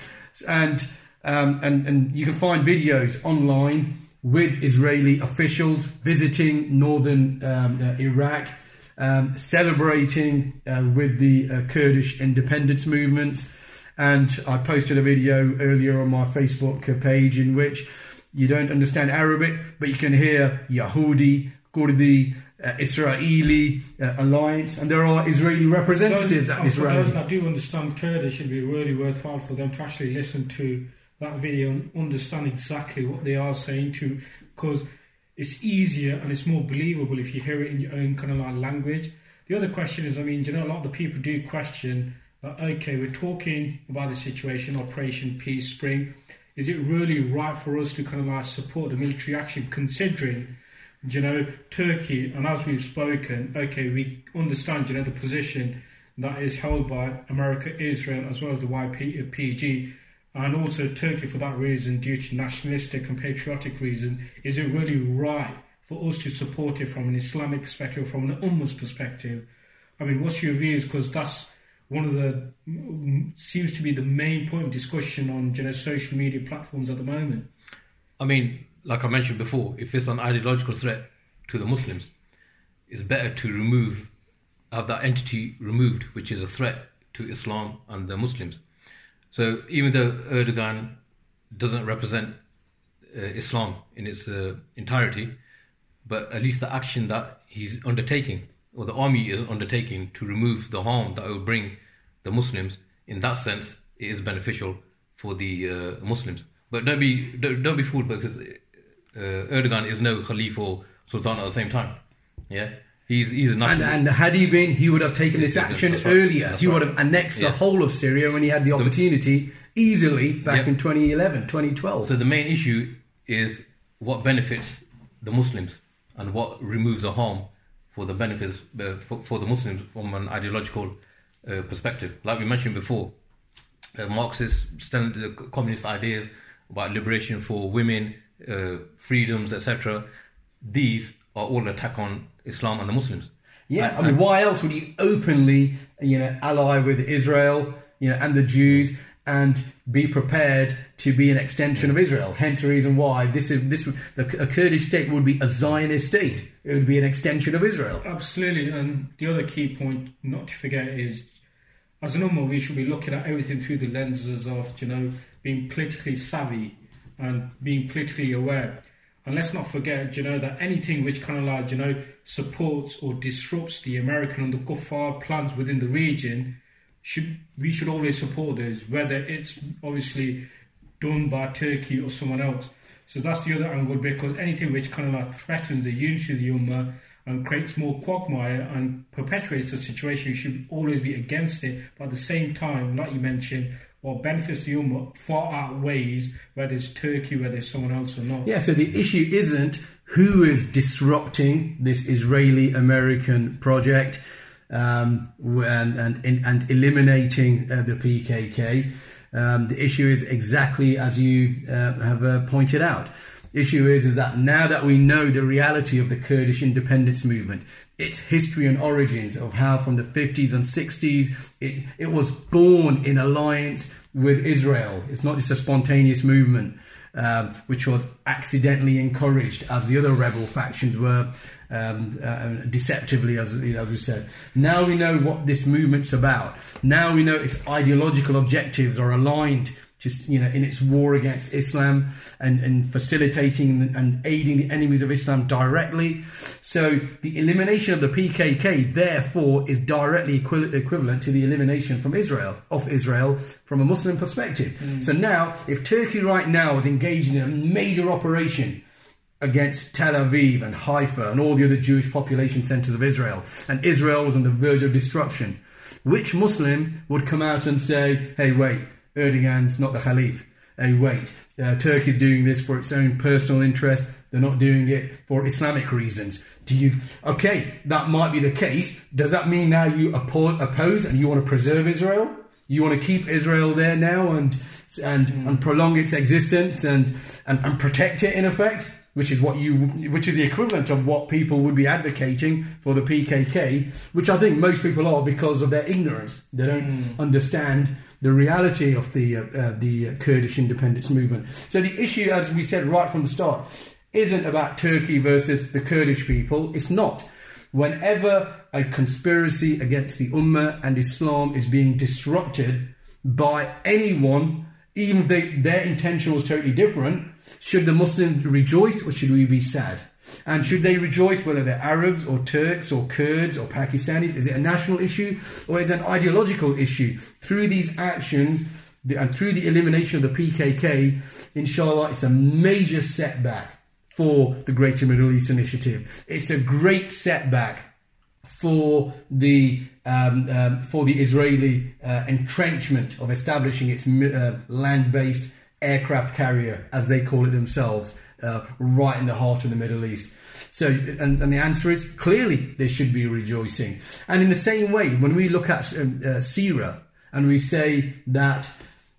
And, um, and, and you can find videos online with Israeli officials visiting northern um, uh, Iraq, um, celebrating uh, with the uh, Kurdish independence movement and I posted a video earlier on my Facebook page in which you don't understand Arabic, but you can hear Yahudi, Kurdi, uh, Israeli uh, alliance, and there are Israeli representatives those, at this rally. those that do understand Kurdish, it'd be really worthwhile for them to actually listen to that video and understand exactly what they are saying to, because it's easier and it's more believable if you hear it in your own kind of like language. The other question is, I mean, you know, a lot of the people do question Uh, okay, we're talking about the situation, Operation Peace Spring. Is it really right for us to kind of like support the military action, considering, you know, Turkey, and as we've spoken, okay, we understand, you know, the position that is held by America, Israel, as well as the YPG, and also Turkey for that reason, due to nationalistic and patriotic reasons. Is it really right for us to support it from an Islamic perspective, from an Ummah's perspective? I mean, what's your views? Because that's one of the mm, seems to be the main point of discussion on you know social media platforms at the moment. I mean, like I mentioned before, if it's an ideological threat to the Muslims, it's better to remove, have that entity removed, which is a threat to Islam and the Muslims. So even though Erdogan doesn't represent uh, Islam in its uh, entirety, but at least the action that he's undertaking, or the army is undertaking to remove the harm that it will bring the Muslims, in that sense, it is beneficial for the uh, Muslims. But don't be don't, don't be fooled because uh, Erdogan is no Khalif or Sultan at the same time. Yeah, he's he's a And, and had he been, he would have taken this action right. earlier. That's he would have annexed the whole of Syria when he had the opportunity easily back Yep. in 2011, 2012. So the main issue is what benefits the Muslims and what removes the harm for the benefits uh, for, for the Muslims from an ideological uh, perspective. Like we mentioned before, uh, Marxist, the communist ideas about liberation for women, uh, freedoms, etc. These are all an attack on Islam and the Muslims. Yeah, I mean, why else would you openly, you know, ally with Israel, you know, and the Jews, and be prepared to be an extension of Israel? Hence the reason why this is this a Kurdish state would be a Zionist state. It would be an extension of Israel. Absolutely, and the other key point not to forget is, as a normal, we should be looking at everything through the lenses of you know being politically savvy and being politically aware. And let's not forget, you know, that anything which kind of like you know supports or disrupts the American and the Gulf plans within the region, should we should always support those, whether it's obviously done by Turkey or someone else. So that's the other angle because anything which kind of like threatens the unity of the Ummah and creates more quagmire and perpetuates the situation, should always be against it. But at the same time, like you mentioned, what benefits the Ummah far outweighs whether it's Turkey, whether it's someone else or not. Yeah, so the issue isn't who is disrupting this Israeli American project um, and, and, and eliminating uh, the PKK. Um, the issue is exactly as you uh, have uh, pointed out. Issue is, is that now that we know the reality of the Kurdish independence movement, its history and origins of how from the 50s and 60s it, it was born in alliance with Israel. It's not just a spontaneous movement um, which was accidentally encouraged, as the other rebel factions were um, uh, deceptively, as, you know, as we said. Now we know what this movement's about. Now we know its ideological objectives are aligned. Just you know, in its war against Islam and, and facilitating and aiding the enemies of Islam directly. So the elimination of the PKK, therefore, is directly equi- equivalent to the elimination from Israel of Israel from a Muslim perspective. So now, if Turkey right now is engaged in a major operation against Tel Aviv and Haifa and all the other Jewish population centers of Israel, and Israel was on the verge of destruction, which Muslim would come out and say, "Hey, wait, Erdogan's not the Khalif. Hey, wait, uh, Turkey's doing this for its own personal interest. They're not doing it for Islamic reasons." Do you? Okay, that might be the case. Does that mean now you oppo- oppose and you want to preserve Israel? You want to keep Israel there now and and and prolong its existence and, and and protect it in effect, which is what you which is the equivalent of what people would be advocating for the PKK, which I think most people are because of their ignorance. They don't understand the reality of the uh, uh, the Kurdish independence movement. So the issue, as we said right from the start, isn't about Turkey versus the Kurdish people. It's not. Whenever a conspiracy against the Ummah and Islam is being disrupted by anyone, even if they, their intention was totally different, should the Muslims rejoice or should we be sad? And should they rejoice whether they're Arabs or Turks or Kurds or Pakistanis? Is it a national issue or is it an ideological issue? Through these actions and through the elimination of the PKK, inshallah, it's a major setback for the Greater Middle East Initiative. It's a great setback for the um, um, for the Israeli uh, entrenchment of establishing its uh, land-based aircraft carrier, as they call it themselves, uh, right in the heart of the Middle East. So, and, and the answer is clearly they should be rejoicing. And in the same way, when we look at um, uh, and we say that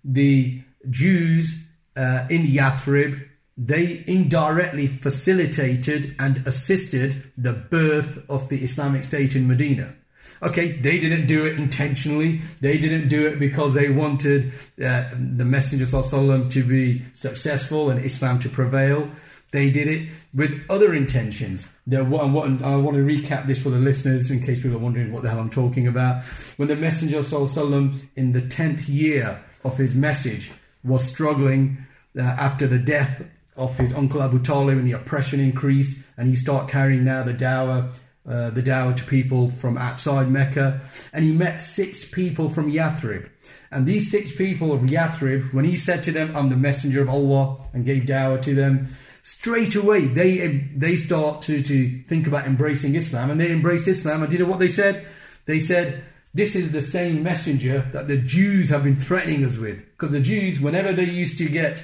the Jews uh, in Yathrib they indirectly facilitated and assisted the birth of the Islamic State in Medina. Okay, they didn't do it intentionally. They didn't do it because they wanted uh, the Messenger to be successful and Islam to prevail. They did it with other intentions. What, what, I want to recap this for the listeners in case people are wondering what the hell I'm talking about. When the Messenger Sallallahu in the 10th year of his message was struggling uh, after the death of his uncle Abu Talib and the oppression increased and he started carrying now the dawah uh, the dawah to people from outside Mecca, and he met six people from Yathrib. And these six people of Yathrib, when he said to them, "I'm the messenger of Allah," and gave dawah to them, straight away they they start to to think about embracing Islam, and they embraced Islam. And do you know what they said? They said. This is the same messenger that the Jews have been threatening us with. Because the Jews, whenever they used to get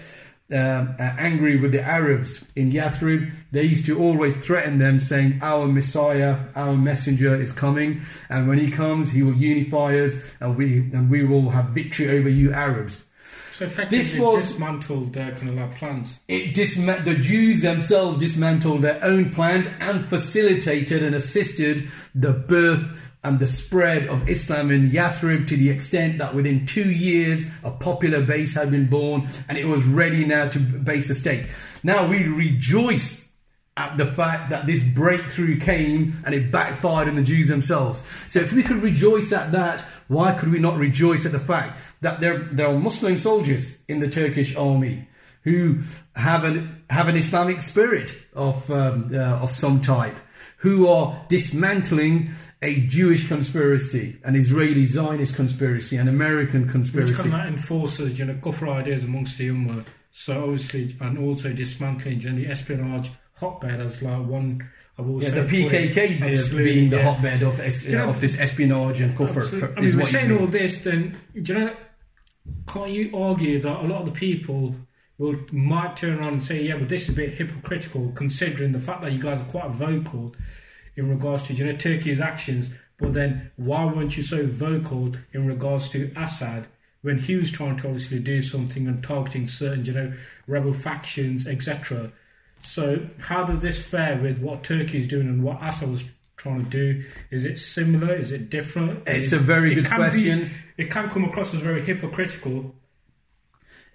um, uh, angry with the Arabs in Yathrib, they used to always threaten them, saying, Our Messiah, our messenger is coming, and when he comes, he will unify us, and we, and we will have victory over you Arabs. So effectively, this was, dismantled their kind of plans. It disma- the Jews themselves dismantled their own plans and facilitated and assisted the birth and the spread of Islam in Yathrib to the extent that within two years a popular base had been born and it was ready now to base a state. Now we rejoice at the fact that this breakthrough came and it backfired on the Jews themselves. So if we could rejoice at that, why could we not rejoice at the fact that there, there are Muslim soldiers in the Turkish army who have an, have an Islamic spirit of, um, uh, of some type, who are dismantling a Jewish conspiracy, an Israeli Zionist conspiracy, an American conspiracy. Which enforces, you know, kufr ideas amongst the Ummah. So obviously, and also dismantling you know, the espionage hotbed as like one of also. Yeah, the PKK being the yeah. hotbed of, you know, of this espionage and kufr. Absolutely. I mean, we're saying all this, then, do you know, can't you argue that a lot of the people will might turn around and say, yeah, but this is a bit hypocritical considering the fact that you guys are quite vocal in regards to you know Turkey's actions, but then why weren't you so vocal in regards to Assad when he was trying to obviously do something and targeting certain you know rebel factions, etc. So how does this fare with what Turkey is doing and what Assad was trying to do? Is it similar? Is it different? It's a very good question. Be, it can come across as very hypocritical.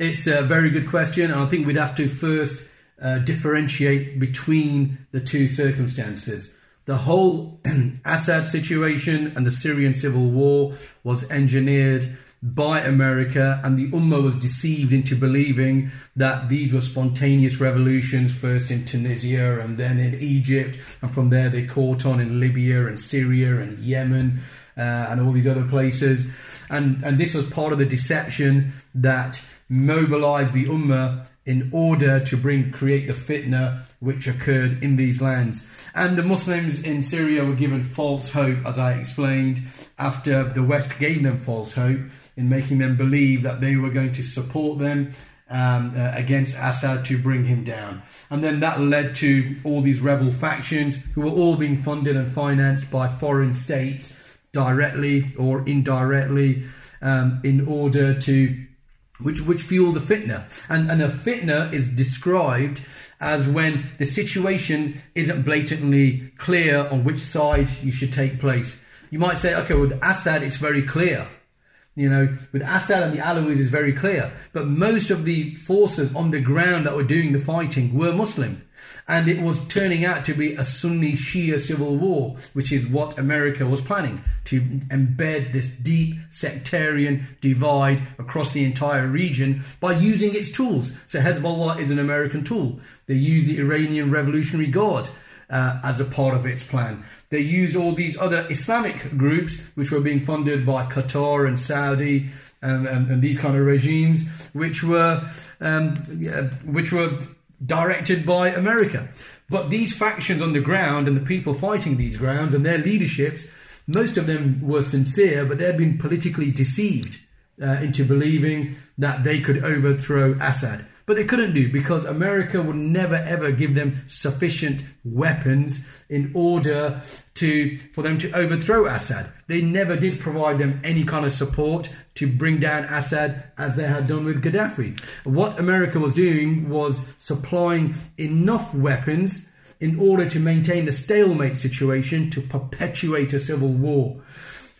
It's a very good question, and I think we'd have to first uh, differentiate between the two circumstances the whole <clears throat> Assad situation and the Syrian civil war was engineered by America, and the Ummah was deceived into believing that these were spontaneous revolutions, first in Tunisia and then in Egypt, and from there they caught on in Libya and Syria and Yemen uh, and all these other places. And, and this was part of the deception that mobilized the Ummah in order to bring create the fitna which occurred in these lands. And the Muslims in Syria were given false hope, as I explained, after the West gave them false hope in making them believe that they were going to support them um, uh, against Assad to bring him down. And then that led to all these rebel factions who were all being funded and financed by foreign states directly or indirectly um, in order to which which fuel the fitna. And and a fitna is described as when the situation isn't blatantly clear on which side you should take place. You might say, okay, with Assad it's very clear. You know, with Assad and the Alawis, it's very clear. But most of the forces on the ground that were doing the fighting were Muslim and it was turning out to be a Sunni Shia civil war, which is what America was planning to embed this deep sectarian divide across the entire region by using its tools. So Hezbollah is an American tool. They use the Iranian Revolutionary Guard. Uh, as a part of its plan. They used all these other Islamic groups, which were being funded by Qatar and Saudi and, and, and these kind of regimes, which were um, which were directed by America. But these factions on the ground and the people fighting these grounds and their leaderships, most of them were sincere, but they had been politically deceived uh, into believing that they could overthrow Assad. But they couldn't do because America would never ever give them sufficient weapons in order to for them to overthrow Assad. They never did provide them any kind of support to bring down Assad as they had done with Gaddafi. What America was doing was supplying enough weapons in order to maintain a stalemate situation to perpetuate a civil war.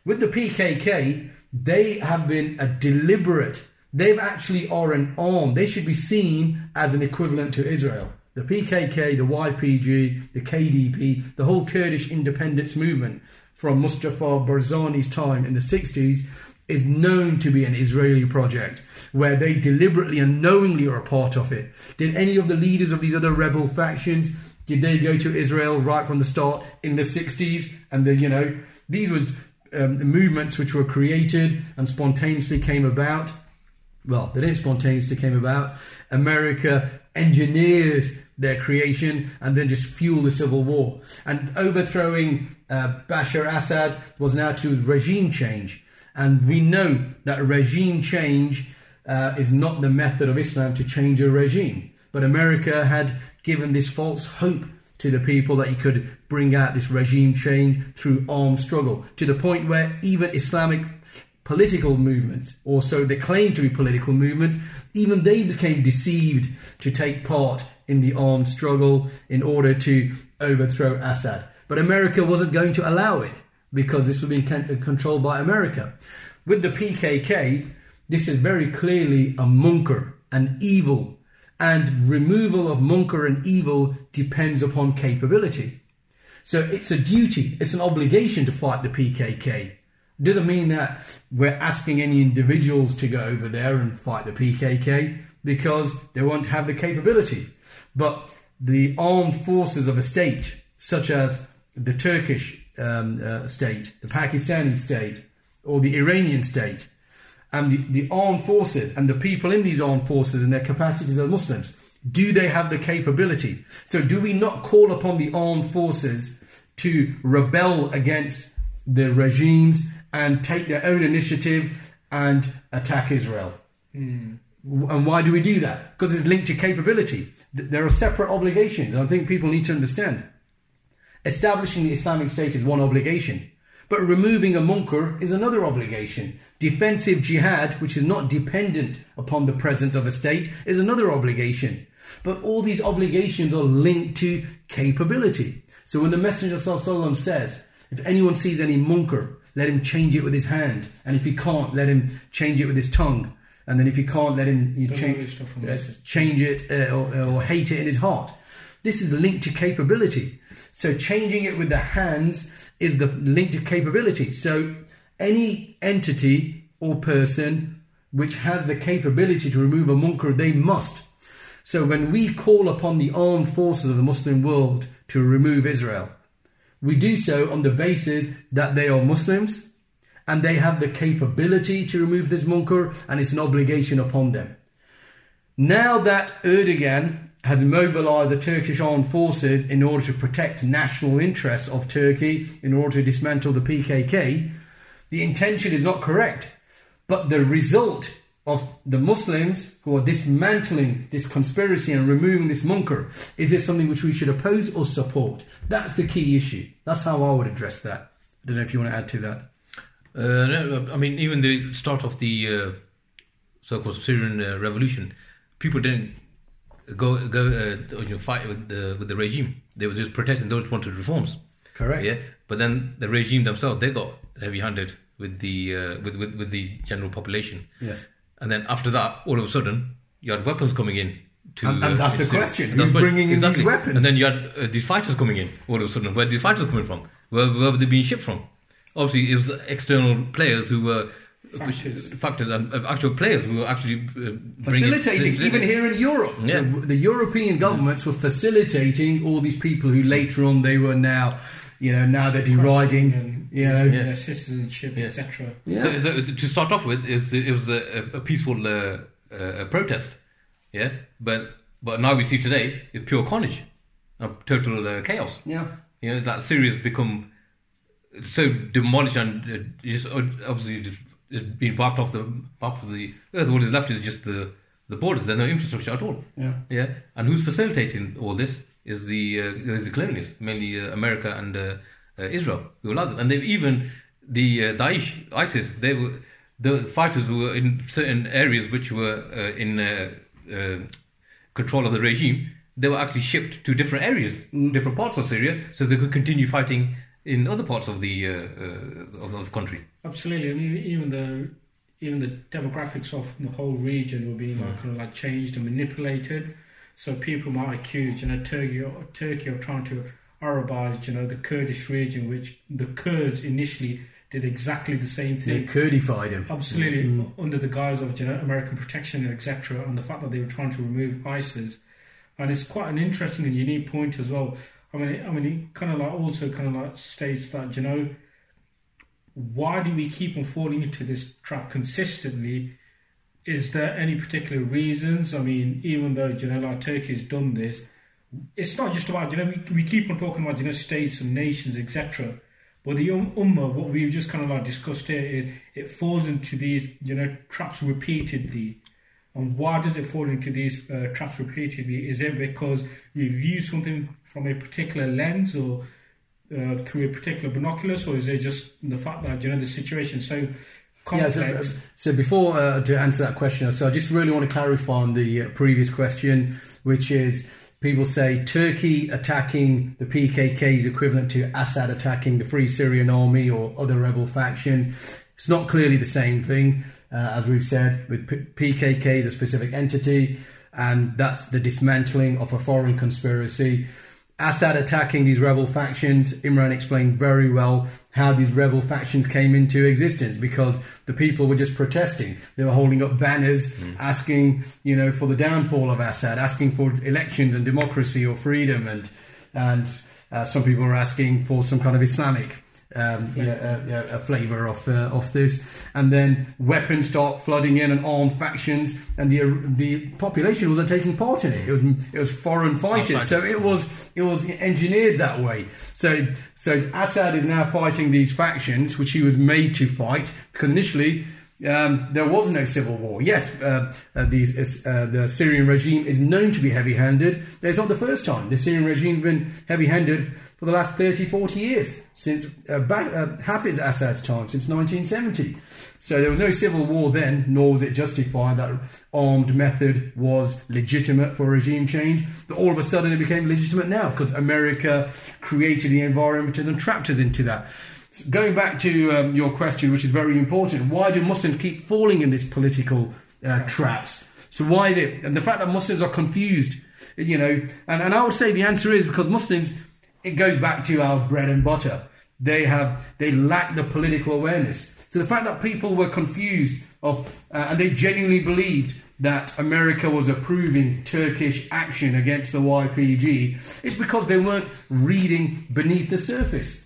With the PKK, they have been a deliberate, they actually are an arm. They should be seen as an equivalent to Israel. The PKK, the YPG, the KDP, the whole Kurdish independence movement from Mustafa Barzani's time in the 60s is known to be an Israeli project where they deliberately and knowingly are a part of it. Did any of the leaders of these other rebel factions did they go to Israel right from the start in the 60s and the you know these was um, movements which were created and spontaneously came about well, they didn't spontaneously came about. America engineered their creation and then just fuel the civil war. And overthrowing uh, Bashar Assad was now to regime change. And we know that regime change uh, is not the method of Islam to change a regime. But America had given this false hope to the people that he could bring out this regime change through armed struggle to the point where even Islamic political movements, or so they claim to be political movements, even they became deceived to take part in the armed struggle in order to overthrow Assad. But America wasn't going to allow it because this was being controlled by America. With the PKK, this is very clearly a munkar, an evil, and removal of munkar and evil depends upon capability. So it's a duty, it's an obligation to fight the PKK. Doesn't mean that we're asking any individuals to go over there and fight the PKK because they won't have the capability. But the armed forces of a state, such as the Turkish um, uh, state, the Pakistani state, or the Iranian state, and the, the armed forces and the people in these armed forces and their capacities as Muslims, do they have the capability? So, do we not call upon the armed forces to rebel against the regimes and take their own initiative and attack Israel? Mm. And why do we do that? Because it's linked to capability. There are separate obligations. I think people need to understand. Establishing the Islamic State is one obligation, but removing a munkar is another obligation. Defensive jihad, which is not dependent upon the presence of a state, is another obligation. But all these obligations are linked to capability. So when the Messenger says, if anyone sees any munkar, let him change it with his hand. And if he can't, let him change it with his tongue. And then if he can't, let him you change, uh, change it uh, or, or hate it in his heart. This is linked to capability. So changing it with the hands is the link to capability. So any entity or person which has the capability to remove a munkar, they must. So when we call upon the armed forces of the Muslim world to remove Israel, we do so on the basis that they are Muslims and they have the capability to remove this munkar and it's an obligation upon them. Now that Erdogan has mobilized the Turkish armed forces in order to protect national interests of Turkey, in order to dismantle the PKK, the intention is not correct. But the result of the Muslims who are dismantling this conspiracy and removing this munkar, is this something which we should oppose or support? That's the key issue. That's how I would address that. I don't know if you want to add to that. Uh, no, I mean, even the start of the uh, so-called Syrian uh, revolution, people didn't go go uh, you know, fight with the with the regime. They were just protesting who wanted reforms. Correct. Yeah, but then the regime themselves they got heavy-handed with the uh, with, with with the general population. Yes. And then after that, all of a sudden, you had weapons coming in. To, and, and uh, that's the question. Who's bringing in exactly. these weapons? And then you had uh, these fighters coming in. All of a sudden, where these fighters coming from? Where, where were they being shipped from? Obviously, it was external players who were factors, factors and uh, actual players who were actually uh, facilitating. even here in Europe, yeah. the, the, European governments were facilitating all these people who later on they were now, you know, now they're deriding, and, you know, yeah. citizenship, yeah. etc. Yeah. So, so, to start off with, it was a, a peaceful uh, uh, protest, yeah, but but now we see today it's pure carnage, a total uh, chaos. Yeah, you know that Syria's become so demolished and uh, just obviously just been wiped off the off of the earth. What is left is just the the borders. There's no infrastructure at all. Yeah, yeah. And who's facilitating all this is the uh, is the colonialists, mainly uh, America and uh, uh Israel, who allowed it. And they even the uh, Daesh, ISIS, they were the fighters who were in certain areas which were uh, in control of the regime. they were actually shipped to different areas, different parts of Syria, so they could continue fighting in other parts of the of, of the country. Absolutely. Mean, even the even the demographics of the whole region were being like kind of like changed and manipulated. So people might accuse, you know, Turkey Turkey of trying to Arabize, you know, the Kurdish region, which the Kurds initially did exactly the same thing. They. Kurdified him. Absolutely, mm. under the guise of you know American protection and etc. And the fact that they were trying to remove ISIS, and it's quite an interesting and unique point as well. I mean, I mean, he kind of like also kind of like states that you know why do we keep on falling into this trap consistently? Is there any particular reasons? I mean, even though you know like Turkey's done this, it's not just about you know we, we keep on talking about you know states and nations etc. But the um, ummah, what we've just kind of like discussed here is it falls into these you know traps repeatedly. And why does it fall into these uh, traps repeatedly? Is it because we view something from a particular lens or uh, through a particular binoculars, or is it just the fact that you know the situation is so Yeah, so, so before uh, to answer that question, so I just really want to clarify on the uh, previous question, which is people say Turkey attacking the PKK is equivalent to Assad attacking the Free Syrian Army or other rebel factions. It's not clearly the same thing, uh, as we've said. With P- PKK is a specific entity, and that's the dismantling of a foreign conspiracy. Assad attacking these rebel factions, Imran explained very well how these rebel factions came into existence because the people were just protesting. They were holding up banners asking, you know, for the downfall of Assad, asking for elections and democracy or freedom, and and uh, some people were asking for some kind of Islamic. Um, yeah, uh, yeah, a flavour of uh, of this, and then weapons start flooding in and armed factions, and the the population wasn't taking part in it. It was it was foreign fighters, Outsiders. so it was it was engineered that way. So so Assad is now fighting these factions, which he was made to fight because initially. Um, there was no civil war. Yes, uh, uh, these, uh, the Syrian regime is known to be heavy-handed. It's not the first time. The Syrian regime has been heavy-handed for the last 30, 40 years, since uh, ba- uh, Hafiz Assad's time, since 1970. So there was no civil war then, nor was it justified that armed method was legitimate for regime change. But all of a sudden it became legitimate now because America created the environment and trapped us into that. So going back to um, your question, which is very important, why do Muslims keep falling in these political uh, traps? So why is it? And the fact that Muslims are confused, you know, and, and I would say the answer is because Muslims, it goes back to our bread and butter. They have, they lack the political awareness. So the fact that people were confused of, uh, and they genuinely believed that America was approving Turkish action against the YPG, is because they weren't reading beneath the surface.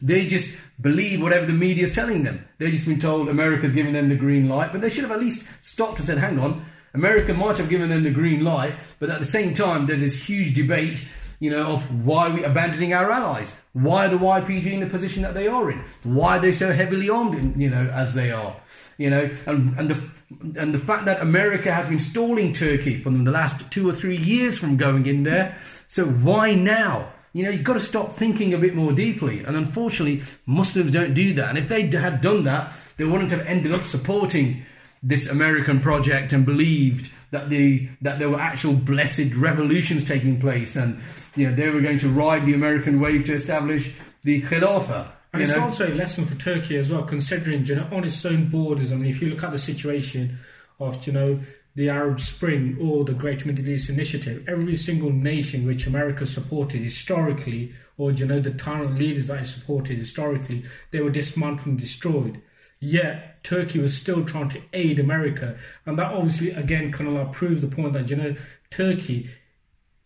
They just believe whatever the media is telling them. They've just been told America's giving them the green light, but they should have at least stopped and said, hang on, America might have given them the green light, but at the same time, there's this huge debate, you know, of why are we abandoning our allies? Why are the YPG in the position that they are in? Why are they so heavily armed, you know, as they are? You know, and, and the and the fact that America has been stalling Turkey for the last two or three years from going in there. So why now? You know, you've got to stop thinking a bit more deeply. And unfortunately, Muslims don't do that. And if they had done that, they wouldn't have ended up supporting this American project and believed that the that there were actual blessed revolutions taking place, and you know they were going to ride the American wave to establish the Khilafah. And it's know? also a lesson for Turkey as well, considering you know on its own borders. I mean, if you look at the situation of you know the Arab Spring or the Great Middle East Initiative, every single nation which America supported historically, or you know the tyrant leaders that it supported historically, they were dismantled and destroyed. Yet Turkey was still trying to aid America, and that obviously again kind of like proves the point that you know Turkey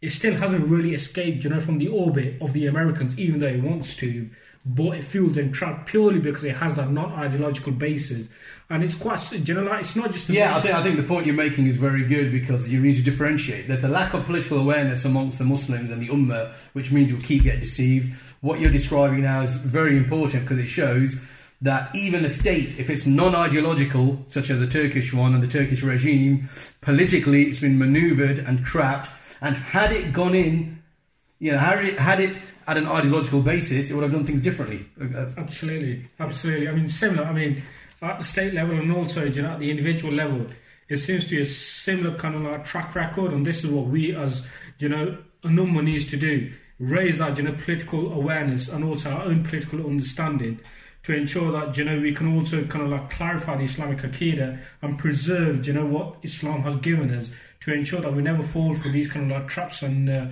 it still hasn't really escaped, you know, from the orbit of the Americans, even though it wants to. But it feels entrapped purely because it has that non-ideological basis, and it's quite, you know, like it's not just. Yeah, I think I think the point you're making is very good because you need to differentiate. There's a lack of political awareness amongst the Muslims and the Ummah, which means you'll keep getting deceived. What you're describing now is very important because it shows that even a state, if it's non-ideological, such as the Turkish one and the Turkish regime, politically it's been manoeuvred and trapped. And had it gone in, you know, had it had it at an ideological basis, it would have done things differently. Uh, Absolutely, absolutely. I mean, similar. I mean, at the state level and also, you know, at the individual level, it seems to be a similar kind of like track record, and this is what we as you know an Ummah needs to do: raise that you know political awareness and also our own political understanding to ensure that you know we can also kind of like clarify the Islamic Aqidah and preserve you know what Islam has given us to ensure that we never fall for these kind of like traps and uh,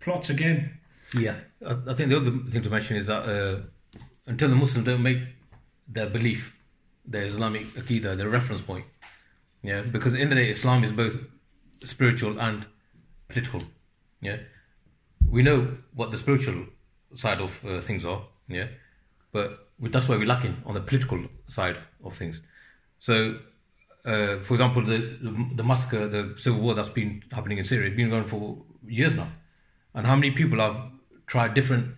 plots again. Yeah, I, I think the other thing to mention is that uh, until the Muslims don't make their belief, their Islamic Aqidah, their reference point, yeah, because in the, day Islam is both spiritual and political, yeah. We know what the spiritual side of uh, things are, yeah, but that's why we're lacking on the political side of things. So, uh, for example, the, the, the massacre, the civil war that's been happening in Syria, it's been going for years now, and how many people have tried different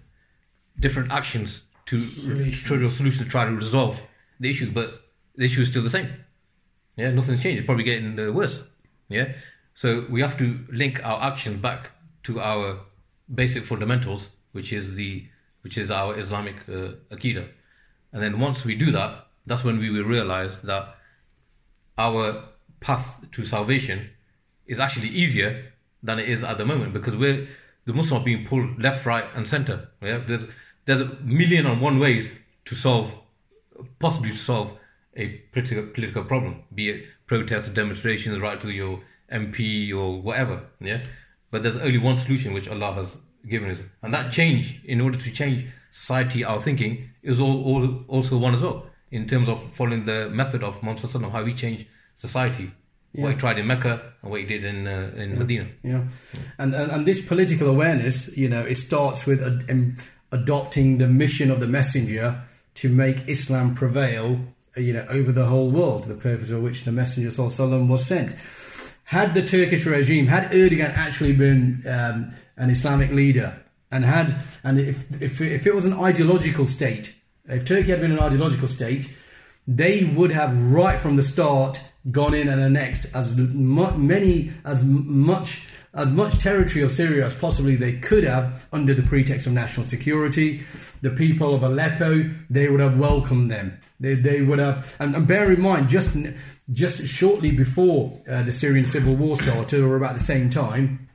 different actions to try to solution to try to resolve the issue, but the issue is still the same. Yeah, nothing's changed. It's probably getting uh, worse. Yeah, so we have to link our actions back to our basic fundamentals, which is the which is our Islamic uh, Aqidah. And then once we do that, that's when we will realize that our path to salvation is actually easier than it is at the moment because we're the Muslims are being pulled left, right, and center. Yeah, there's there's a million and one ways to solve, possibly to solve a political political problem, be it protests, demonstrations, right to your MP or whatever. Yeah, but there's only one solution which Allah has given us, and that change, in order to change society, our thinking, is all, all also one as well in terms of following the method of Muhammad how we change society yeah. what he tried in Mecca and what he did in uh, in yeah. Medina. Yeah, and, and and this political awareness, you know, it starts with um, adopting the mission of the messenger to make Islam prevail, you know, over the whole world. The purpose of which the messenger sallam, was sent. Had the Turkish regime, had Erdogan actually been um, an Islamic leader, and had and if, if if it was an ideological state, if Turkey had been an ideological state, they would have right from the start gone in and annexed as many as much as much territory of Syria as possibly they could have under the pretext of national security. The people of Aleppo, they would have welcomed them. They, they would have, and, and bear in mind, just just shortly before uh, the Syrian civil war started, or about the same time,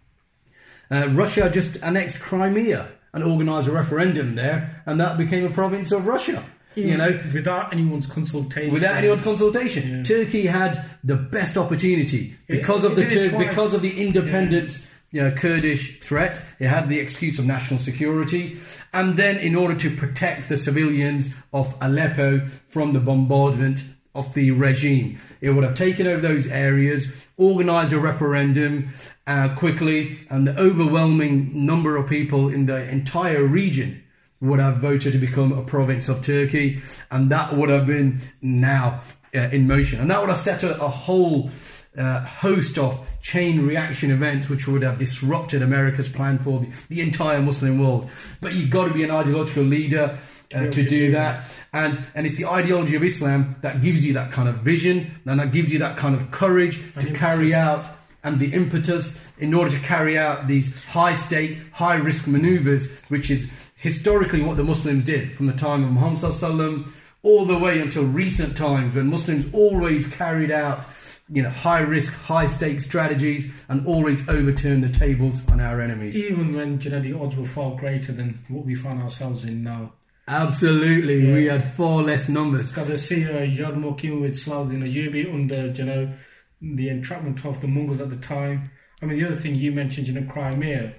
uh, Russia just annexed Crimea and organised a referendum there, and that became a province of Russia you know, without anyone's consultation. Without anyone's consultation, yeah. Turkey had the best opportunity because it, of the Tur- because of the independence. Yeah. You know, Kurdish threat. It had the excuse of national security, and then in order to protect the civilians of Aleppo from the bombardment of the regime, it would have taken over those areas, organised a referendum uh, quickly, and the overwhelming number of people in the entire region would have voted to become a province of Turkey, and that would have been now uh, in motion, and that would have set a, a whole uh, host of chain reaction events which would have disrupted America's plan for the, the entire Muslim world. But you've got to be an ideological leader. Uh, to do that, and and it's the ideology of Islam that gives you that kind of vision, and that gives you that kind of courage to carry out, and the impetus in order to carry out these high stake, high risk maneuvers, which is historically what the Muslims did from the time of Muhammad all the way until recent times when Muslims always carried out you know high risk, high stake strategies and always overturned the tables on our enemies. Even when you know, the odds were far greater than what we find ourselves in now. Absolutely, yeah. we had far less numbers. Because I see uh, Yarmouk with Saladin Ayyubi under you know the entrapment of the Mongols at the time. I mean, the other thing you mentioned, you know, Crimea.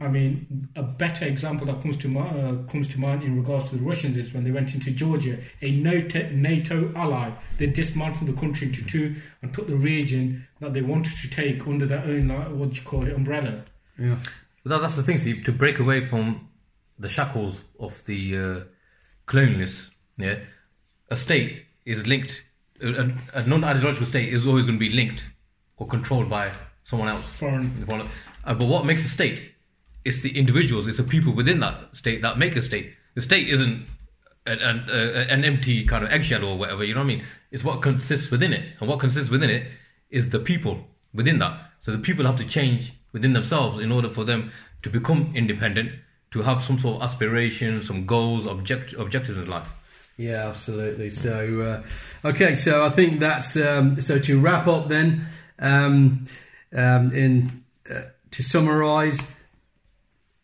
I mean, a better example that comes to uh, comes to mind in regards to the Russians is when they went into Georgia, a NATO, NATO ally. They dismantled the country into two and took the region that they wanted to take under their own, what do you call it, umbrella. Yeah, that, that's the thing. See, to break away from the shackles of the uh, colonialists, yeah, a state is linked. A, a non-ideological state is always going to be linked or controlled by someone else. Foreign. Uh, but what makes a state? It's the individuals, it's the people within that state that make a state. The state isn't an, an, uh, an empty kind of eggshell or whatever, you know what I mean? It's what consists within it. And what consists within it is the people within that. So the people have to change within themselves in order for them to become independent, to have some sort of aspiration, some goals, object, objectives in life. Yeah, absolutely. So, uh, okay, so I think that's um, so to wrap up then. Um, um, in uh, to summarise,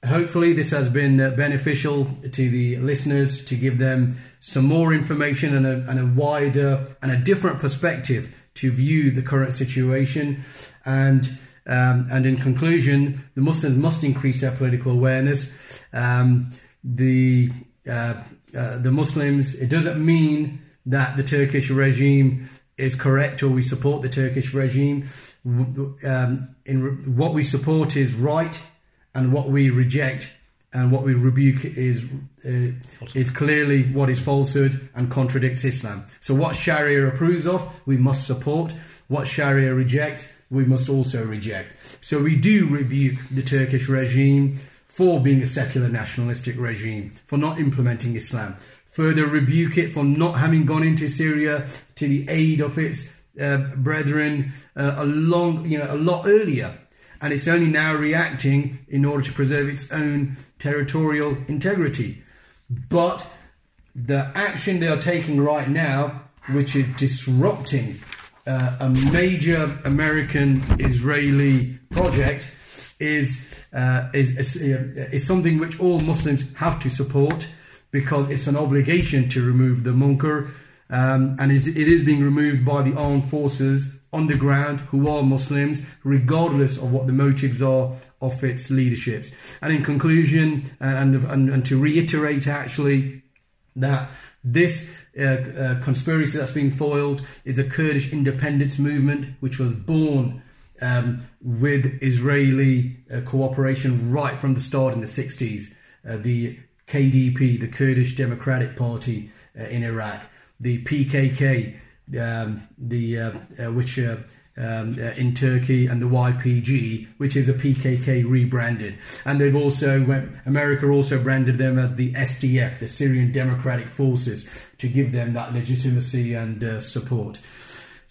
hopefully this has been uh, beneficial to the listeners to give them some more information and a, and a wider and a different perspective to view the current situation and. Um, and in conclusion, the Muslims must increase their political awareness. Um, the uh, uh, the Muslims. It doesn't mean that the Turkish regime is correct or we support the Turkish regime. Um, in re- what we support is right, and what we reject and what we rebuke is uh, is clearly what is falsehood and contradicts Islam. So what Sharia approves of, we must support. What Sharia rejects, we must also reject. So we do rebuke the Turkish regime for being a secular nationalistic regime, for not implementing Islam. Further rebuke it for not having gone into Syria to the aid of its uh, brethren uh, a long, you know, a lot earlier, and it's only now reacting in order to preserve its own territorial integrity. But the action they are taking right now, which is disrupting uh, a major American Israeli project, is uh, is, is, uh, is something which all Muslims have to support because it's an obligation to remove the munkar um, and it is being removed by the armed forces on the ground who are Muslims, regardless of what the motives are of its leaderships. And in conclusion, and, and, and to reiterate actually, that this uh, uh, conspiracy that's being foiled is a Kurdish independence movement which was born um, with Israeli uh, cooperation right from the start in the 60s. Uh, the KDP, the Kurdish Democratic Party uh, in Iraq, the PKK, um, the uh, uh, which uh, um, in Turkey, and the YPG, which is a PKK rebranded, and they've also went, America also branded them as the SDF, the Syrian Democratic Forces, to give them that legitimacy and support.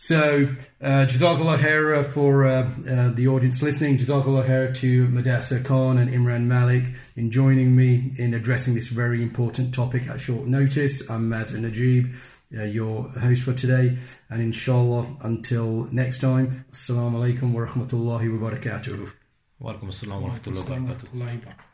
So, uh, Jazakallah khair for uh, uh, the audience listening. Jazakallah khair to Mudassir Khan and Imran Malik in joining me in addressing this very important topic at short notice. I'm Mazen Najib, uh, your host for today. And inshallah, until next time, Assalamu alaikum wa rahmatullahi wa barakatuh. Wa alaikum assalam wa rahmatullahi wa barakatuh.